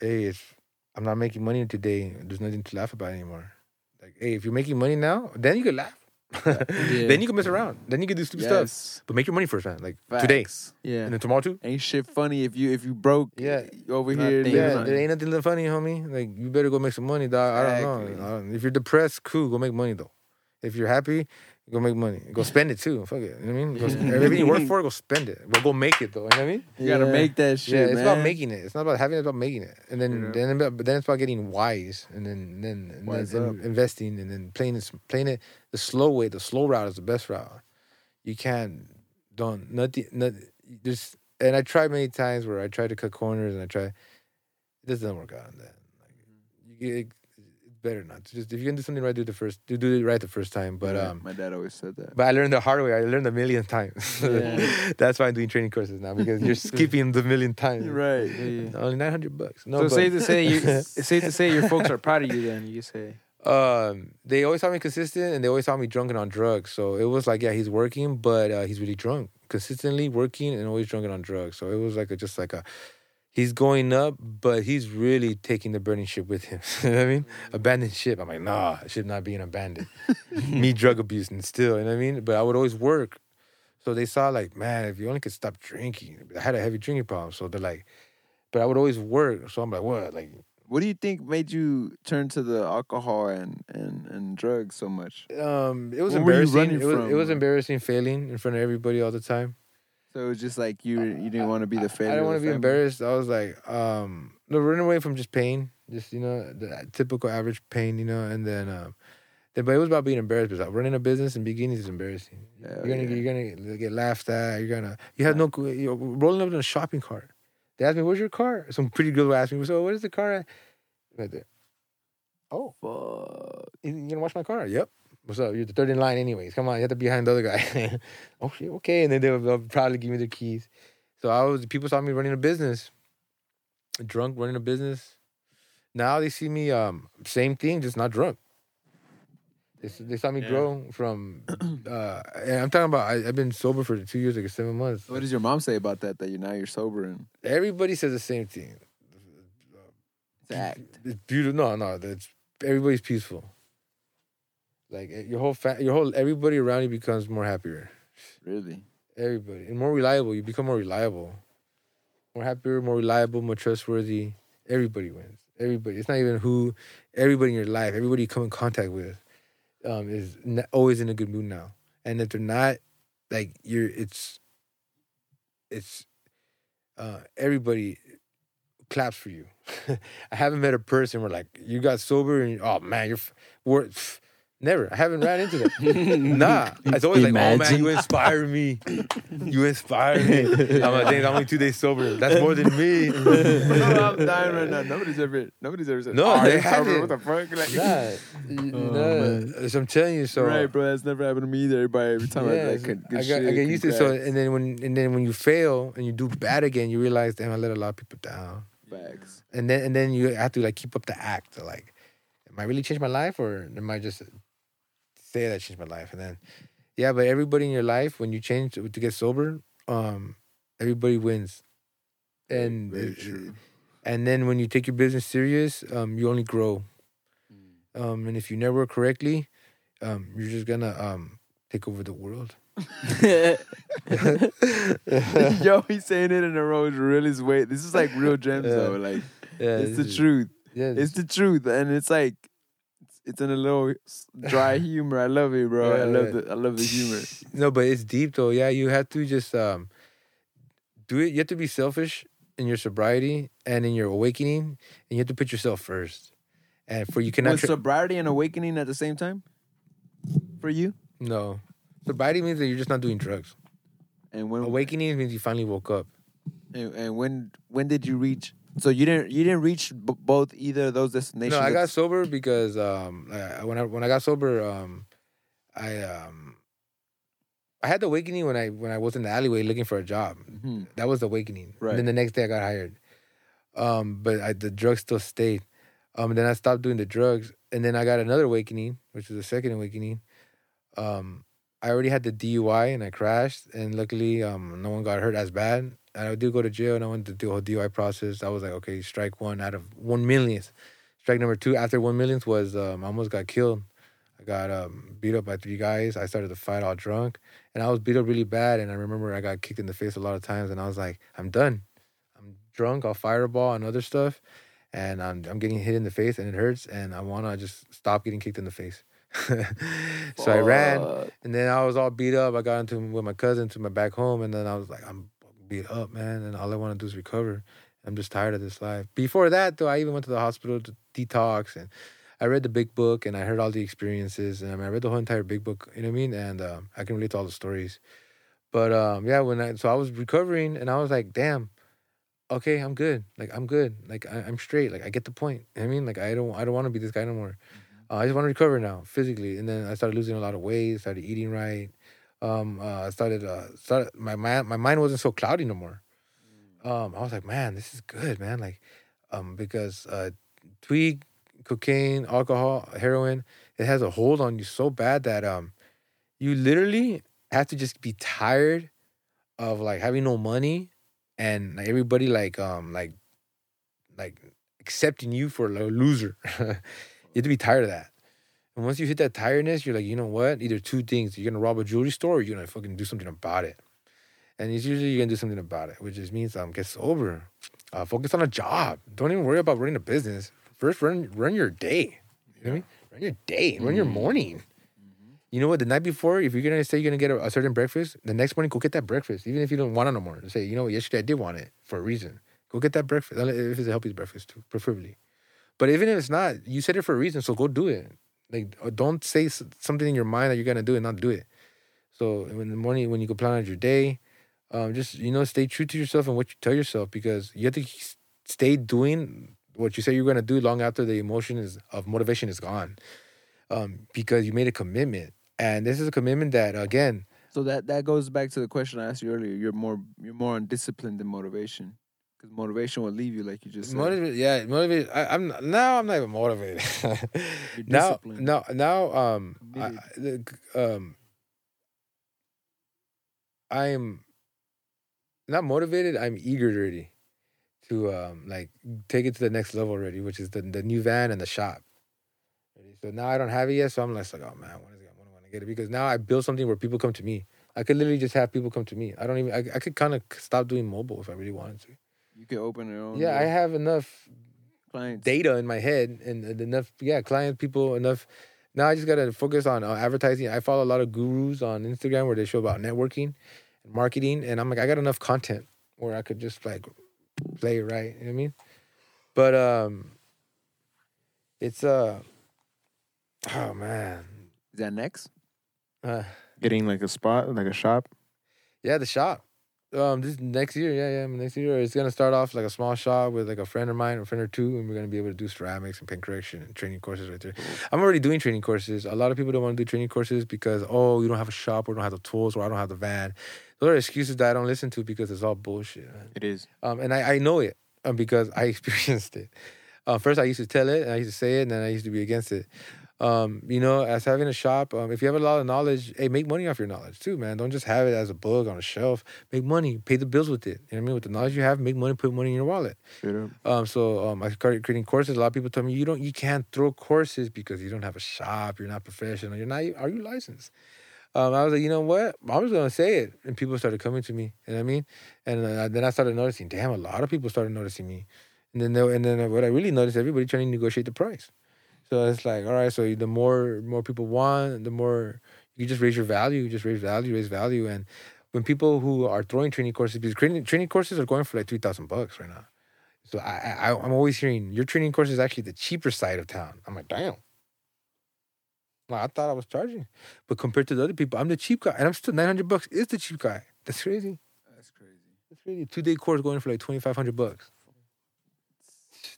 hey, if I'm not making money today, there's nothing to laugh about anymore. Like, hey, if you're making money now, then you can laugh. then you can mess around. Then you can do stupid stuff. But make your money first, man. Like today Facts. Yeah. and then tomorrow too. Ain't shit funny if you if you broke Yeah. over Nothing. here. Yeah, Yeah, there ain't nothing funny, homie. Like you better go make some money, dog. I don't know. I don't- If you're depressed, cool, go make money though. If you're happy, go make money. Go spend it too. Fuck it. You know what I mean? Go, everything you work for, go spend it. But go make it though. You know what I mean? You gotta make that shit, yeah, it's man. about making it. It's not about having it. It's about making it. And then, Yeah. then, but then it's about getting wise, and then, then, and Wise then in- investing, and then playing it, playing it the slow way. The slow route is the best route. You can't don't nothing. Not, just and I tried many times where I tried to cut corners, and I try. It doesn't work out on that. Like, you, it, it's better not to just if you can do something right, do it the first, do do it right the first time. But Yeah, um, my dad always said that. but I learned the hard way. I learned a million times. Yeah. That's why I'm doing training courses now because you're skipping the million times. right. Yeah. Only nine hundred bucks. No, so but, safe to say you it's safe to say your folks are proud of you then, you say. Um, they always saw me consistent, and they always saw me drunk and on drugs. So it was like, yeah, he's working, but uh, he's really drunk, consistently working, and always drunk and on drugs. So it was like a, just like a, he's going up, but he's really taking the burning ship with him. you know what I mean? Abandoned ship. I'm like, nah, ship not being abandoned. me drug abusing still. You know what I mean? But I would always work. So they saw like, man, if you only could stop drinking. I had a heavy drinking problem, so they're like, but I would always work. So I'm like, what? Like, What do you think made you turn to the alcohol and and and drugs so much? um, it was Where were you embarrassing. It was, it was embarrassing failing in front of everybody all the time. So it was just like you you didn't want to be the failure. I don't want to be family? embarrassed. I was like, um, no, running away from just pain, just you know, the typical average pain, you know, and then, um, then, but it was about being embarrassed because running a business in beginning is embarrassing. Hell you're gonna, yeah. you're gonna get laughed at. You're gonna, you have no, you're rolling up in a shopping cart. They asked me, "Where's your car?" Some pretty girl asked me, "So, what is the car at?" Right there. Oh, Fuck. you gonna wash my car? Yep. What's up? You're the third in line, anyways. Come on, you have to be behind the other guy. oh shit, okay. And then they'll, they'll probably give me their keys. So I was people saw me running a business, drunk running a business. Now they see me, um, same thing, just not drunk. They, they saw me Yeah. grow from. Uh, and I'm talking about. I, I've been sober for two years, like seven months. What does your mom say about that? That you now you're sober and Everybody says the same thing. it's act. It's beautiful. No, no, that's everybody's peaceful. Like eh, your whole fa- your whole everybody around you becomes more happier. Really? Everybody and more reliable. You become more reliable, more happier, more reliable, more trustworthy. Everybody wins. Everybody. It's not even who. Everybody in your life, everybody you come in contact with, um, is always in a good mood now. And if they're not, like you're, it's, it's, uh, everybody claps for you. I haven't met a person where like you got sober and oh man, you're, f- we're, never. I haven't ran into that. nah, it's always like, oh man, you inspire me. You inspire me. I'm like, dang, I'm only two days sober. That's more than me. no, I'm dying right now. Nobody's ever, nobody's ever said, No, "Oh, they haven't. What the fuck? Like, Nah, you- Oh, nah. So I'm telling you, so right, bro. That's never happened to me either. Everybody, every time I Yeah, like, so good I got, shit, I get used to it. So, and then when, and then when you fail and you do bad again, you realize, damn, I let a lot of people down. Facts. And then, and then you have to like keep up the act. Like, am I really changed my life, or am I just say that changed my life? And then, yeah, but everybody in your life, when you change to, to get sober, um, everybody wins. And it- and then when you take your business serious, um, you only grow. Um, and if you network correctly, um, you're just gonna um take over the world. Yo, he's saying it in a row. Really, is way. This is like real gems, Yeah. though. Like, Yeah, it's the is- truth. Yeah, It's the truth, and it's like, it's, in a little dry humor. I love it, bro. I Yeah, love yeah. the, I love the humor. No, but it's deep though. Yeah, you have to just um do it. You have to be selfish in your sobriety and in your awakening, and you have to put yourself first. And for you cannot Was tra- sobriety and awakening at the same time for you? no sobriety means that you're just not doing drugs. And when Awakening means you finally woke up. and, and when when did you reach? So you didn't you didn't reach b- both either of those destinations. No, I got sober because um I, when I when I got sober um I um I had the awakening when I when I was in the alleyway looking for a job. Mhm. That was the awakening. Right. And then the next day I got hired. Um, but I, the drugs still stayed. Um, then I stopped doing the drugs, and then I got another awakening, which was the second awakening. Um, I already had the DUI and I crashed, and luckily, um, no one got hurt as bad. I did go to jail, and I went to the whole DUI process. I was like, okay, strike one out of one millionth. Strike number two after one millionth was um, I almost got killed. I got um, beat up by three guys. I started to fight all drunk, and I was beat up really bad. And I remember I got kicked in the face a lot of times, and I was like, I'm done. I'm drunk. I'll fireball and other stuff, and I'm I'm getting hit in the face, and it hurts, and I wanna just stop getting kicked in the face. so I ran, and then I was all beat up. I got into with my cousin to my back home, and then I was like, I'm beat up, man, and all I want to do is recover. I'm just tired of this life. Before that, though, I even went to the hospital to detox, and I read the big book, and I heard all the experiences, and I, mean, I read the whole entire big book. You know what I mean? And um, I can relate to all the stories. But um, yeah, when I so I was recovering, and I was like, damn, okay, I'm good. Like I'm good. Like I, I'm straight. Like I get the point. You know what I mean, like I don't I don't want to be this guy no more. Uh, I just want to recover now physically. And then I started losing a lot of weight. Started eating right. Um, uh, I started uh, started my mind my mind wasn't so cloudy no more. Um, I was like, man, this is good, man. Like, um, because uh, tweed, cocaine, alcohol, heroin, it has a hold on you so bad that um, you literally have to just be tired of like having no money and like, everybody like um like like accepting you for a loser. you have to be tired of that. And once you hit that tiredness, you're like, you know what? Either two things: you're gonna rob a jewelry store, or you're gonna fucking do something about it. And it's usually you're gonna do something about it, which just means um get sober, uh, focus on a job. Don't even worry about running a business. First, run run your day. You know what I mean? Run your day. Run your morning. You know what? The night before, if you're gonna say you're gonna get a, a certain breakfast, the next morning go get that breakfast, even if you don't want it no more. Say, you know what? Yesterday I did want it for a reason. Go get that breakfast, if it's a healthy breakfast too, preferably. But even if it's not, you said it for a reason, so go do it. Like, uh, don't say something in your mind that you're gonna do and not do it. So in the morning, when you go plan out your day, um, just you know, stay true to yourself and what you tell yourself because you have to stay doing what you say you're gonna do long after the emotion is of motivation is gone, um, because you made a commitment, and this is a commitment that again, So that that goes back to the question I asked you earlier. You're more you're more on discipline than motivation. Because motivation will leave you, like you just said. Motivate, yeah, motivate. I, I'm now. I'm not even motivated. You're now, now, um, I, Committed. um, I'm not motivated. I'm eager already to um like take it to the next level already, which is the the new van and the shop. So now I don't have it yet, so I'm like, like, oh man, when is it? When am I gonna get it? Because now I built something where people come to me. I could literally just have people come to me. I don't even. I, I could kind of stop doing mobile if I really wanted to. You can open your own. Yeah, I have enough clients. data in my head and, and enough yeah client people enough now i just gotta focus on uh, advertising i follow a lot of gurus on instagram where they show about networking and marketing and i'm like i got enough content where i could just like play right you know what i mean but um it's uh oh man Is that next? uh, Getting like a spot, like a shop. Yeah, the shop. Um, this next year, yeah, yeah, next year it's gonna start off like a small shop with like a friend of mine, a friend or two, and we're gonna be able to do ceramics and paint correction and training courses right there. I'm already doing training courses. A lot of people don't want to do training courses because oh, you don't have a shop, or don't have the tools, or I don't have the van. Those are excuses that I don't listen to because it's all bullshit. Man. It is. Um, and I, I know it um, because I experienced it. Uh, first, I used to tell it, and I used to say it, and then I used to be against it. Um, you know, as having a shop, um, if you have a lot of knowledge, hey, make money off your knowledge too, man. Don't just have it as a book on a shelf. Make money, pay the bills with it. You know what I mean? With the knowledge you have, make money, put money in your wallet. Um, so um, I started creating courses. A lot of people tell me you don't, you can't throw courses because you don't have a shop. You're not professional. You're not. Are you licensed? Um, I was like, you know what? I'm just gonna say it, and people started coming to me. You know what I mean? And uh, then I started noticing, damn, a lot of people started noticing me. And then, they, and then what I really noticed, everybody trying to negotiate the price. So it's like, all right, so the more more people want, the more you just raise your value, you just raise value, raise value, and when people who are throwing training courses, because training training courses are going for like three thousand bucks right now. So I, I I'm always hearing your training course is actually the cheaper side of town. I'm like, damn. Well, I thought I was charging, but compared to the other people, I'm the cheap guy, and I'm still nine hundred bucks is the cheap guy. That's crazy. That's crazy. That's crazy. Two day course going for like twenty five hundred bucks.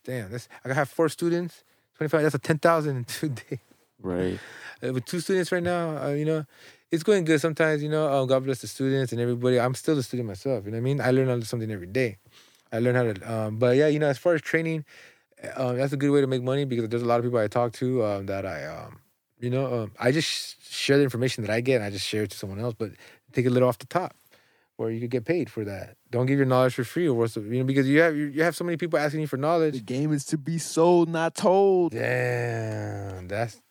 Damn, that's I have four students. Twenty five. That's a ten thousand in two days. Right. Uh, with two students right now, uh, you know, it's going good. Sometimes, you know, uh, God bless the students and everybody. I'm still a student myself. You know what I mean? I learn how to do something every day. I learn how to. Um, but yeah, you know, as far as training, um, that's a good way to make money because there's a lot of people I talk to um, that I, um, you know, um, I just share the information that I get and I just share it to someone else, but take a little off the top where you could get paid for that. Don't give your knowledge for free or what's you know because you have you, have so many people asking you for knowledge. The game is to be sold, not told. Damn, that's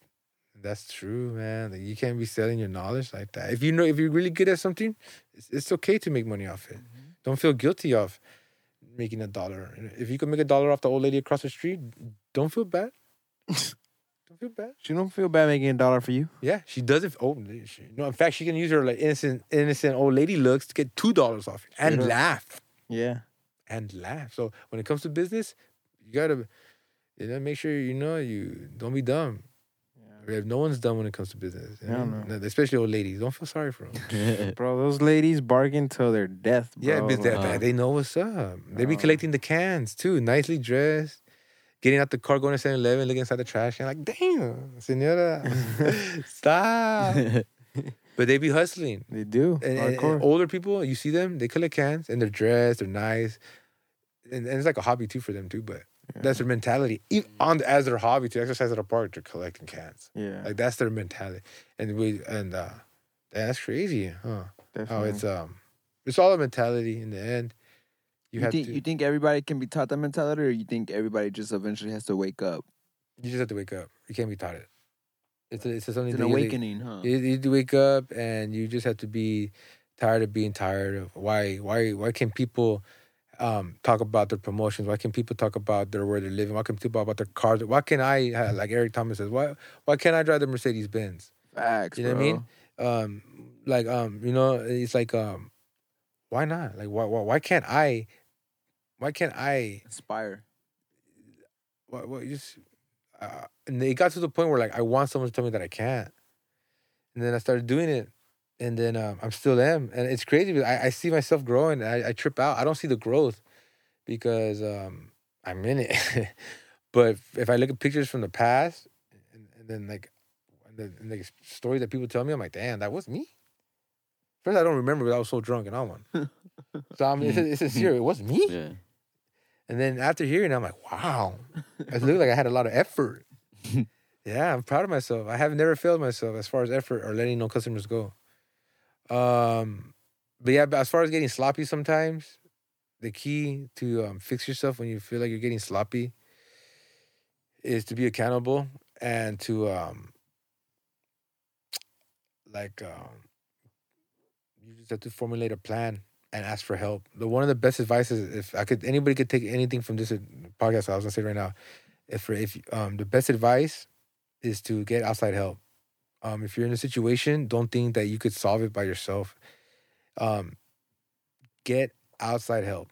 that's true, man. Like, you can't be selling your knowledge like that. If you know, if you're really good at something, it's, it's okay to make money off it. Mm-hmm. Don't feel guilty of making a dollar. If you can make a dollar off the old lady across the street, don't feel bad. don't feel bad. She don't feel bad making a dollar for you. Yeah, she doesn't. Oh, she, no. In fact, she can use her like innocent, innocent old lady looks to get two dollars off it and laugh Yeah. and laugh. So when it comes to business, you gotta, you know, make sure you know you don't be dumb. If no one's dumb when it comes to business, you Hell know? no. especially old ladies. Don't feel sorry for them. Bro, those ladies bargain till their death, bro. yeah, but they, uh, they know what's up. They be collecting the cans too, nicely dressed, getting out the car, going to 7 Eleven, looking inside the trash and like, damn, senora, stop. but they be hustling. They do. And, and- and older people, you see them, they collect cans and they're dressed, they're nice. And, and it's like a hobby too for them too, but that's their mentality. Even on as their hobby to exercise at a park, they're collecting cans. yeah. Like that's their mentality. And we and uh that's crazy, huh? How definitely. it's um it's all a mentality in the end. You, think to you think everybody can be taught that mentality, or you think everybody just eventually has to wake up? you just have to wake up. You can't be taught it. It's a, it's a something It's an that you- awakening, huh? You, you wake up and you just have to be tired of being tired of why why why can people um, talk about their promotions? Why can people talk about their where they're living? Why can people talk about their cars? Why can I like Eric Thomas says? Why why can't I drive the Mercedes Benz? Facts, You know bro. what I mean? Um, like um, you know, it's like um, why not? Like why why, why can't I? Why can't I? Inspire. Why, why just uh, and it got to the point where like I want someone to tell me that I can't, and then I started doing it, and then um, I'm still am, and it's crazy. But I, I see myself growing. I, I trip out. I don't see the growth because um, I'm in it. but if, if I look at pictures from the past, and, and then like and the, and the stories that people tell me, I'm like, damn, that was me. First, I don't remember because I was so drunk and on one. so I'm, it's, it's sincere. It was me. yeah. And then after hearing, it, I'm like, wow, it looked like I had a lot of effort. yeah, I'm proud of myself. I have never failed myself as far as effort or letting no customers go. Um, but yeah, but as far as getting sloppy, sometimes the key to um, fix yourself when you feel like you're getting sloppy is to be accountable and to um, like um, you just have to formulate a plan and ask for help. The one of the best advice is if I could anybody could take anything from this uh, podcast, I was gonna say right now, if if um the best advice is to get outside help. Um, if you're in a situation, don't think that you could solve it by yourself. Um, get outside help.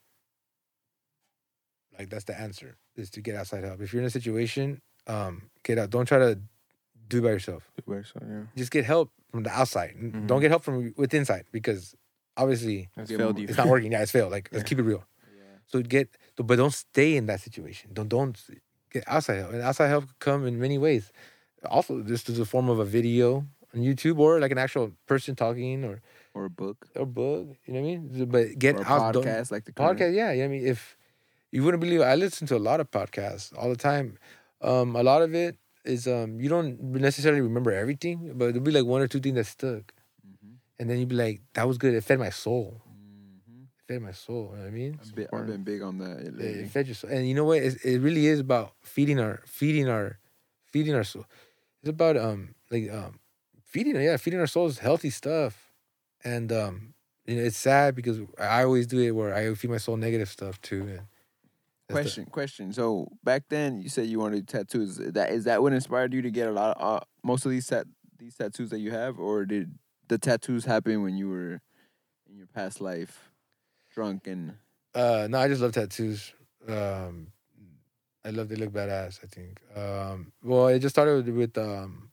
Like that's the answer is to get outside help. If you're in a situation, um, get out. Don't try to do it by yourself. yeah. Just get help from the outside. Mhm. Don't get help from within inside because obviously That's Give failed you. it's not working. Yeah, it's failed. Like let's keep it real. Yeah. So get, but don't stay in that situation. Don't don't get outside help. And outside help could come in many ways. Also, this is a form of a video on YouTube or like an actual person talking or Or a book. or book. You know what I mean? But get or a out. don't- podcast like the current. podcast yeah, yeah i mean if you wouldn't believe it, i listen to a lot of podcasts all the time um a lot of it is um you don't necessarily remember everything but there'll be like one or two things that stuck. And then you'd be like that was good it fed my soul Mhm. it fed my soul you know what i mean I've been, I've been big on that it, lately. it fed your soul and you know what it, it really is about feeding our feeding our feeding our soul it's about um like um feeding yeah feeding our souls healthy stuff and um you know it's sad because i always do it where i feed my soul negative stuff too and that's the- Question, question. So back then, you said you wanted tattoos. Is That is that what inspired you to get a lot of uh, most of these tat these tattoos that you have, or did the tattoos happen when you were in your past life, drunk and Uh, no, I just love tattoos. Um, I love they look badass. I think. Um, well, it just started with, with um,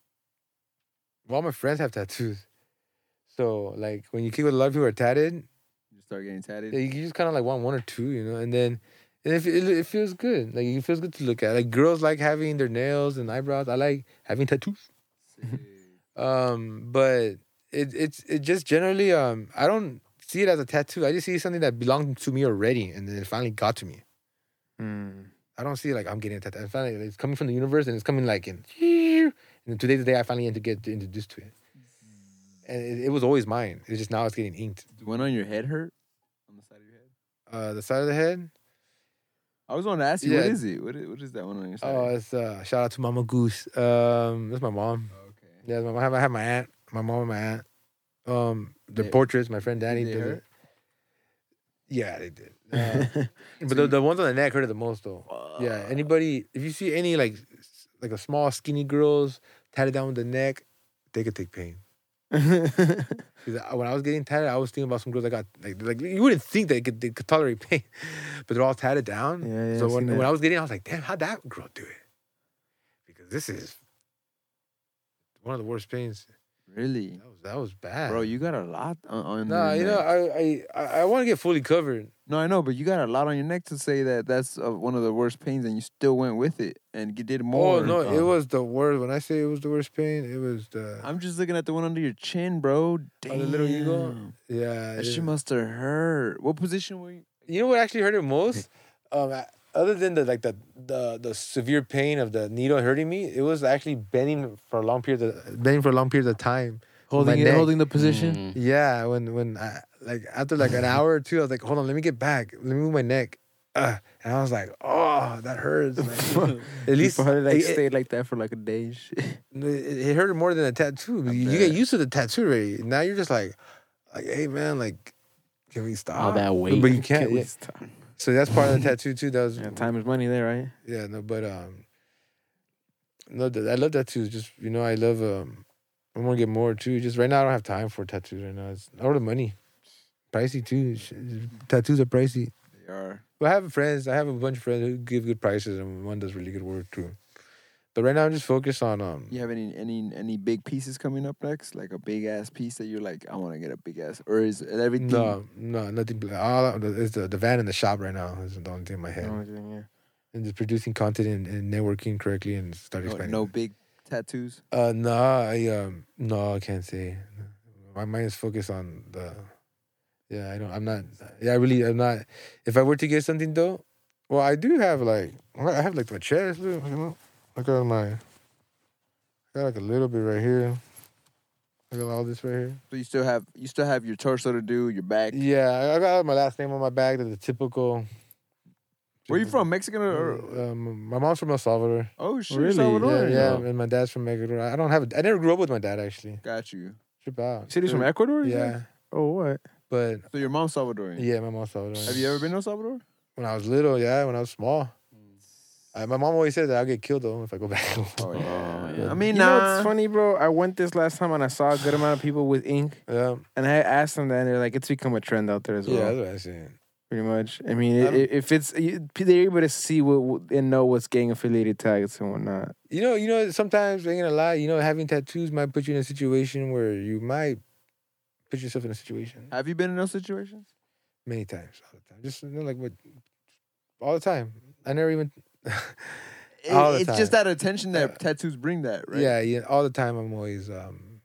all my friends have tattoos. So like when you kick with a lot of people are tatted, you start getting tatted? yeah, you just kind of like want one or two, you know, and then and it, it, it feels good. Like it feels good to look at. Like girls like having their nails and eyebrows. I like having tattoos. Um, but it it's it just generally um I don't see it as a tattoo. I just see something that belonged to me already, and then it finally got to me. Mm. I don't see it like I'm getting a tattoo. I finally it's coming from the universe, and it's coming like in. And today's the day I finally had to get introduced to it, and it, it was always mine. It's just now it's getting inked. The one on your head hurt? On the side of your head? Uh, the side of the head. I was going to ask you, what Yeah. is it? What is, what is that one on your side? Oh, it's uh shout out to Mama Goose. Um, that's my mom. okay. Yeah, my, I have I have my aunt, my mom and my aunt. Um, They- portraits. My friend Danny did it. Yeah, they did. Uh, but the, the ones on the neck hurt the most though. Yeah, anybody if you see any like like a small skinny girls tatted down with the neck, they could take pain. When I was getting tatted, I was thinking about some girls that got like like you wouldn't think they could they could tolerate pain, but they're all tatted down. Yeah, yeah, So when, when I was getting, I was like, damn, how'd that girl do it? Because this is one of the worst pains. Really? That was that was bad, Bro, you got a lot on, on Nah, you know. I I I, want to get fully covered. No, I know, but you got a lot on your neck to say that that's uh, one of the worst pains, and you still went with it and you did more. Oh no, it Um, was the worst. When I say it was the worst pain, it was the I'm just looking at the one under your chin, bro. Damn. Oh, the little eagle? yeah. That shit must have hurt. What position were you? You know what actually hurt it most? um, I- other than the like the the the severe pain of the needle hurting me, it was actually bending for a long period of bending for a long period of time. holding it, holding the position. Mm. Yeah, when when I like after like an hour or two, I was like, hold on, let me get back, let me move my neck. Uh, and I was like, oh, that hurts. Like, at least probably like it, it, stayed like that for like a day. and shit. it hurt more than a tattoo. You, you get used to the tattoo already. Now you're just like, like, hey man, like, can we stop? All that weight. but you can't. we stop? So that's part of the tattoo too. That was Yeah, time is money there, right? Yeah, no, but um, no, I love tattoos. Just you know, I love um, I want to get more too. Just right now, I don't have time for tattoos right now. It's all the money, pricey too. Tattoos are pricey. They are. But I have friends. I have a bunch of friends who give good prices, and one does really good work too. But right now, I'm just focused on um. You have any any any big pieces coming up next? Like a big ass piece that you're like, I want to get a big ass, or is everything? No, no, nothing. All it's the the van in the shop right now. Is the only thing in my head. No, yeah. And just producing content and, and networking correctly and start no, expanding. no big tattoos. Uh, no, I um, no, I can't say. My mind is focused on the. Yeah, I don't. I'm not. Yeah, I really. I'm not. If I were to get something though, Well, I do have like I have like my chest. You know, I got my. I got like a little bit right here. I got all this right here. So you still have you still have your torso to do, your back. Yeah, I- I got my last name on my back. That's the typical. Where you from? Mexican or? or Um, my mom's from El Salvador. oh shit, really? Salvador. Yeah, yeah, and my dad's from Ecuador. I don't have. A, I never grew up with my dad actually. Got you. Trip out. City's from Ecuador? Yeah, said? Oh, what? but So your mom's Salvadorian. yeah, my mom's Salvador. Have you ever been to El Salvador? When I was little, yeah, when I was small. Uh, my mom always said that I'll get killed though if I go back. home. Oh yeah. I mean, you know what's funny, bro? I went this last time and I saw a good amount of people with ink, yeah, and I asked them that, and they're like, "It's become a trend out there as well." yeah, that's what I'm saying. pretty much. I mean, i- I'm- if it's they're able to see what and know what's gang affiliated tags and whatnot. You know, you know, sometimes I ain't gonna lie. You know, having tattoos might put you in a situation where you might put yourself in a situation Have you been in those situations? many times, all the time. Just you know, like what, all the time. I never even. It- All the it's just that attention that Yeah. tattoos bring. That right? Yeah, yeah, all the time. I'm always, um,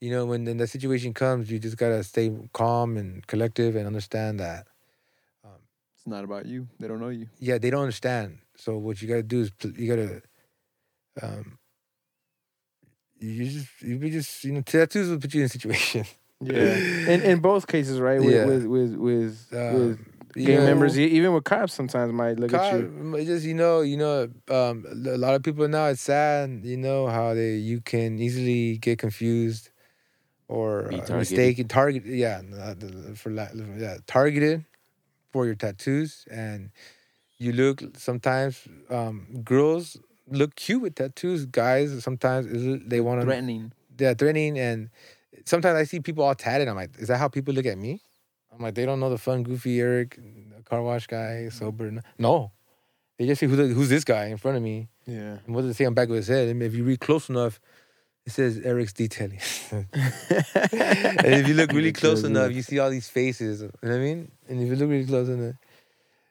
you know, when, when that situation comes, you just gotta stay calm and collective and understand that. Um, It's not about you. They don't know you. yeah, they don't understand. So what you gotta do is pl- you gotta, um, you just you be just you know tattoos will put you in a situation. Yeah, in in both cases, right? With Yeah. with with with, Um, with you gang know, members, e- even with cops, sometimes might look at you. just you know you know um, a lot of people now it's sad you know how they you can easily get confused or uh, mistaken target yeah uh, for la- yeah targeted for your tattoos and you look sometimes um, girls look cute with tattoos guys sometimes they want to Threatening. they're threatening and sometimes I see people all tatted. I'm like, is that how people look at me? I'm like, they don't know the fun, goofy Erik, car wash guy, sober. No, they just see who the, who's this guy in front of me. Yeah. And what does it say on the back of his head? And if you read close enough, it says Erik's detailing. and if you look really close enough, you see all these faces. You know what I mean? And if you look really close enough,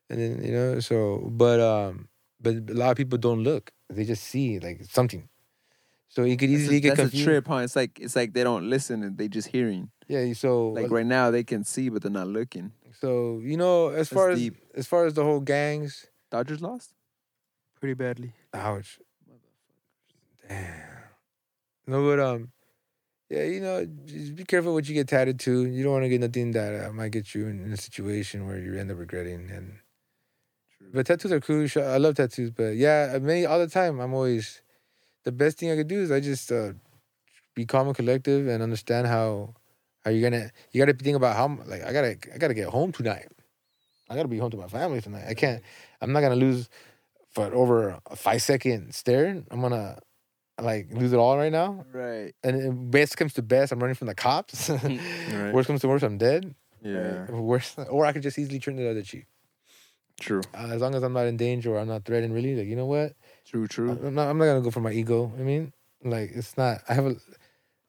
and then you know, so but um, but a lot of people don't look; they just see like something. So you could That's, easily a, get that's a trip, huh? It's like it's like they don't listen and they just hearing. Yeah, so Like right now they can see but they're not looking. So you know, as far as deep. as far as the whole gangs, Dodgers lost. Pretty badly. ouch, damn. No, but um, yeah, you know, just be careful what you get tatted to. You don't want to get nothing that uh, might get you in, in a situation where you end up regretting. And but tattoos are cool. I love tattoos, but yeah, I mean, all the time, I'm always the best thing I could do is I just uh, be calm and collective and understand how how you're gonna you gotta think about how like I gotta I gotta get home tonight. I gotta be home to my family tonight. I can't. I'm not gonna lose for over a five second stare. I'm gonna like lose it all right now. Right. And best comes to best, I'm running from the cops. Right. Worst comes to worst, I'm dead. Yeah. Worst, or I could just easily turn the other cheek. True. Uh, as long as I'm not in danger or I'm not threatened, really. Like you know what? True. True. I'm not, I'm not gonna go for my ego. I mean, like it's not. I have a,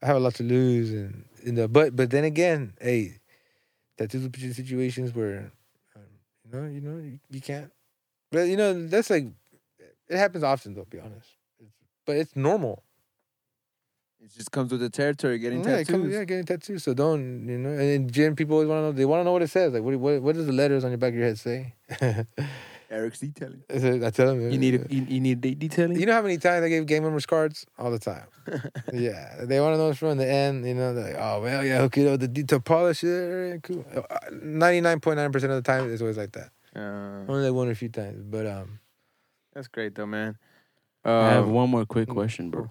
I have a lot to lose, and in the but but then again, hey, tattoos will put you in situations where, um, you know, you know, you, you can't. But you know, that's like, it happens often though. Be honest, it's, but it's normal. It just comes with the territory. Getting yeah, tattoos. comes- yeah, getting tattoos. So don't you know? And in gym, people always want to know. They want to know what it says. Like, what what what does the letters on your back of your head say? Erik's detailing. I tell him. You need a, you, you need de- detailing. You know how many times I gave game members cards? All the time. yeah. They want to know from the end. You know, they're like, oh, well, yeah, okay, oh, the detail polish, yeah, cool. 99.9% of the time, it's always like that. Uh, Only like one or a few times. But, um, that's great though, man. I have Um, one more quick question, bro.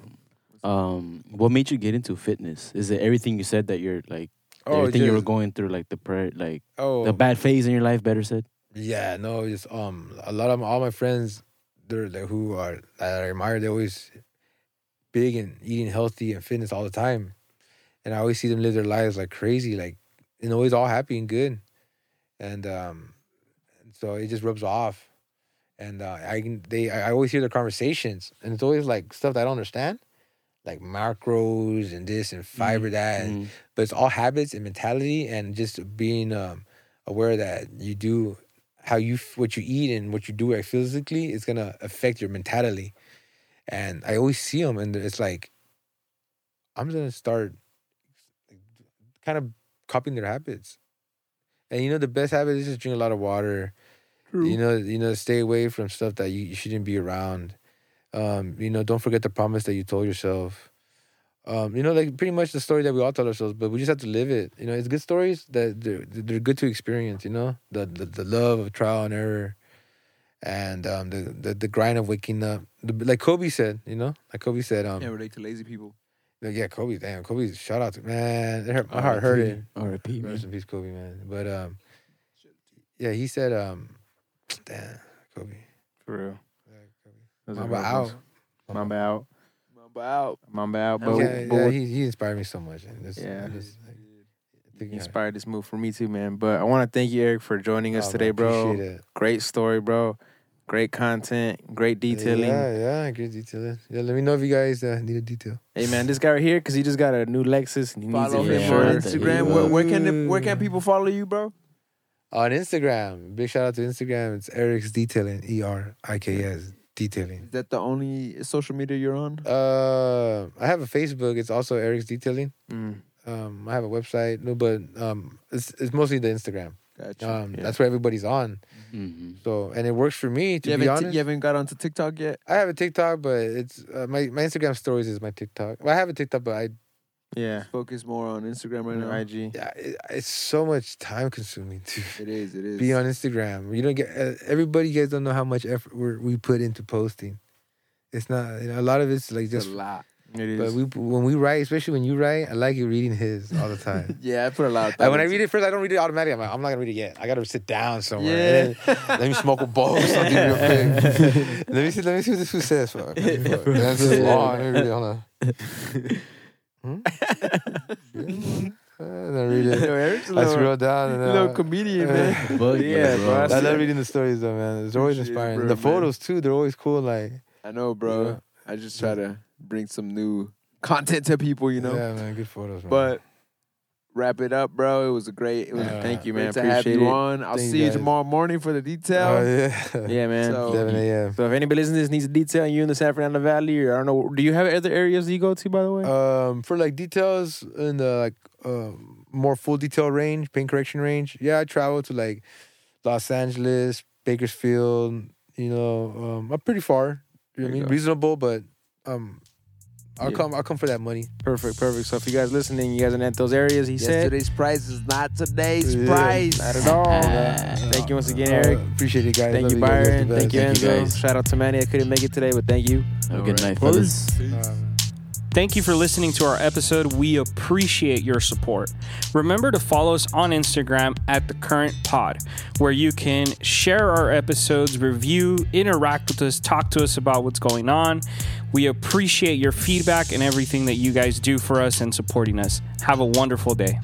Um, what made you get into fitness? Is it everything you said that you're like oh, everything you were going through, like the prayer, like oh, the bad phase in your life? Better said. Yeah, no, just um, a lot of all my friends, they're like, who are that I admire. They're always big and eating healthy and fitness all the time, and I always see them live their lives like crazy, like and always all happy and good, and um, so it just rubs off, and uh, I can they I always hear their conversations, and it's always like stuff that I don't understand, like macros and this and fiber that, and Mhm. but it's all habits and mentality and just being um, aware that you do how you what you eat and what you do like, physically is gonna affect your mentality and i always see them and it's like i'm gonna start kind of copying their habits and you know the best habit is just drink a lot of water True. You know, you know, stay away from stuff that you, you shouldn't be around. Um, you know, don't forget the promise that you told yourself. Um, you know, like pretty much the story that we all tell ourselves, but we just have to live it. You know, it's good stories that they're they're good to experience. You know, the the, the love of trial and error, and um, the, the the grind of waking up. The, like Kobe said, you know, like Kobe said, um, Can't relate to lazy people. like, yeah, Kobe, damn, Kobe, shout out to man, it hurt, my heart hurt it. R.I.P. Rest man. in peace, Kobe, man. But um, yeah, he said, um, damn, Kobe. For real. Yeah, Kobe. Those are Mamba out. ones. Mamba out. Mamba out. Mamba out. But, yeah, yeah, he, he inspired me so much. And this, Yeah. this, like, he inspired this move for me too, man. But I want to thank you, Erik, for joining us Oh, today, man, bro. it. Great story, bro. Great content. Great detailing. Yeah, yeah, great detailing. Yeah, let me know if you guys uh, need a detail. Hey, man, this guy right here, because he just got a new Lexus and he Follow needs it him for on Instagram. you. Where, where can the, where can people follow you, bro? On Instagram, big shout out to Instagram. It's Erik's Detailing, E R I K S Detailing. Is that the only social media you're on? Uh, I have a Facebook. It's also Erik's Detailing. Mm. Um, I have a website, no, but um, it's it's mostly the Instagram. Gotcha. Um, Yeah. that's where everybody's on. hmm So, and it works for me. To you, be haven't, honest, you haven't got onto TikTok yet? I have a TikTok, but it's uh, my my Instagram stories is my TikTok. Well, I have a TikTok, but I Yeah. Focus more on Instagram right now. IG. yeah, it, it's so much time consuming too. It is. It is. be on Instagram. You don't get uh, everybody. You guys don't know how much effort we're, we put into posting. It's not you know, a lot of it's like It's just. a lot. It is. But we when we write, especially when you write, I like you reading his all the time. Yeah, I put a lot of. Like when I read it first, I don't read it automatically. I'm like, I'm not gonna read it yet. I gotta sit down somewhere. Yeah. And let me smoke a bowl or something real quick. let me see. Let me see what this food says. Fuck. Fuck. That's long. Let me read it. Hold on. Hmm? Uh, then I read Yo, it. Erik's a I little, scroll down and then little I- comedian, man. But Yeah, bro, I love reading the stories though, man. It's always Appreciate it, inspiring. bro, the man. photos too, they're always cool. Like, I know, bro. Yeah. I just try to bring some new content to people, you know. yeah, man, good photos, man. But wrap it up, bro. It was a great. It was Yeah. Thank you, great man. to have you it. on. I'll Thanks, see you guys. tomorrow morning for the detail. oh yeah, Yeah, man. So- 7 a.m. So if anybody listening to this needs a detail and you're in the San Fernando Valley or I don't know, do you have other areas you go to by the way? Um, for like details in the like um more full detail range, paint correction range. Yeah, I travel to like Los Angeles, Bakersfield. You know, um, I'm pretty far. You know what I mean, go. reasonable, but um, I'll Yeah. come. I'll come for that money. perfect, perfect. So if you guys listening, you guys are in those areas, he said. today's price is not today's Yeah. price. Not at all. Thank you once again, Erik. Uh, appreciate it, guys. Thank Love you, guys. You're Byron. the Thank you, best. Thank you, guys. Shout out to Manny. I couldn't make it today, but thank you. Have a good Alright. night, fellas. Thank you for listening to our episode. We appreciate your support. Remember to follow us on Instagram at the current pod, where you can share our episodes, review, interact with us, talk to us about what's going on. We appreciate your feedback and everything that you guys do for us and supporting us. Have a wonderful day.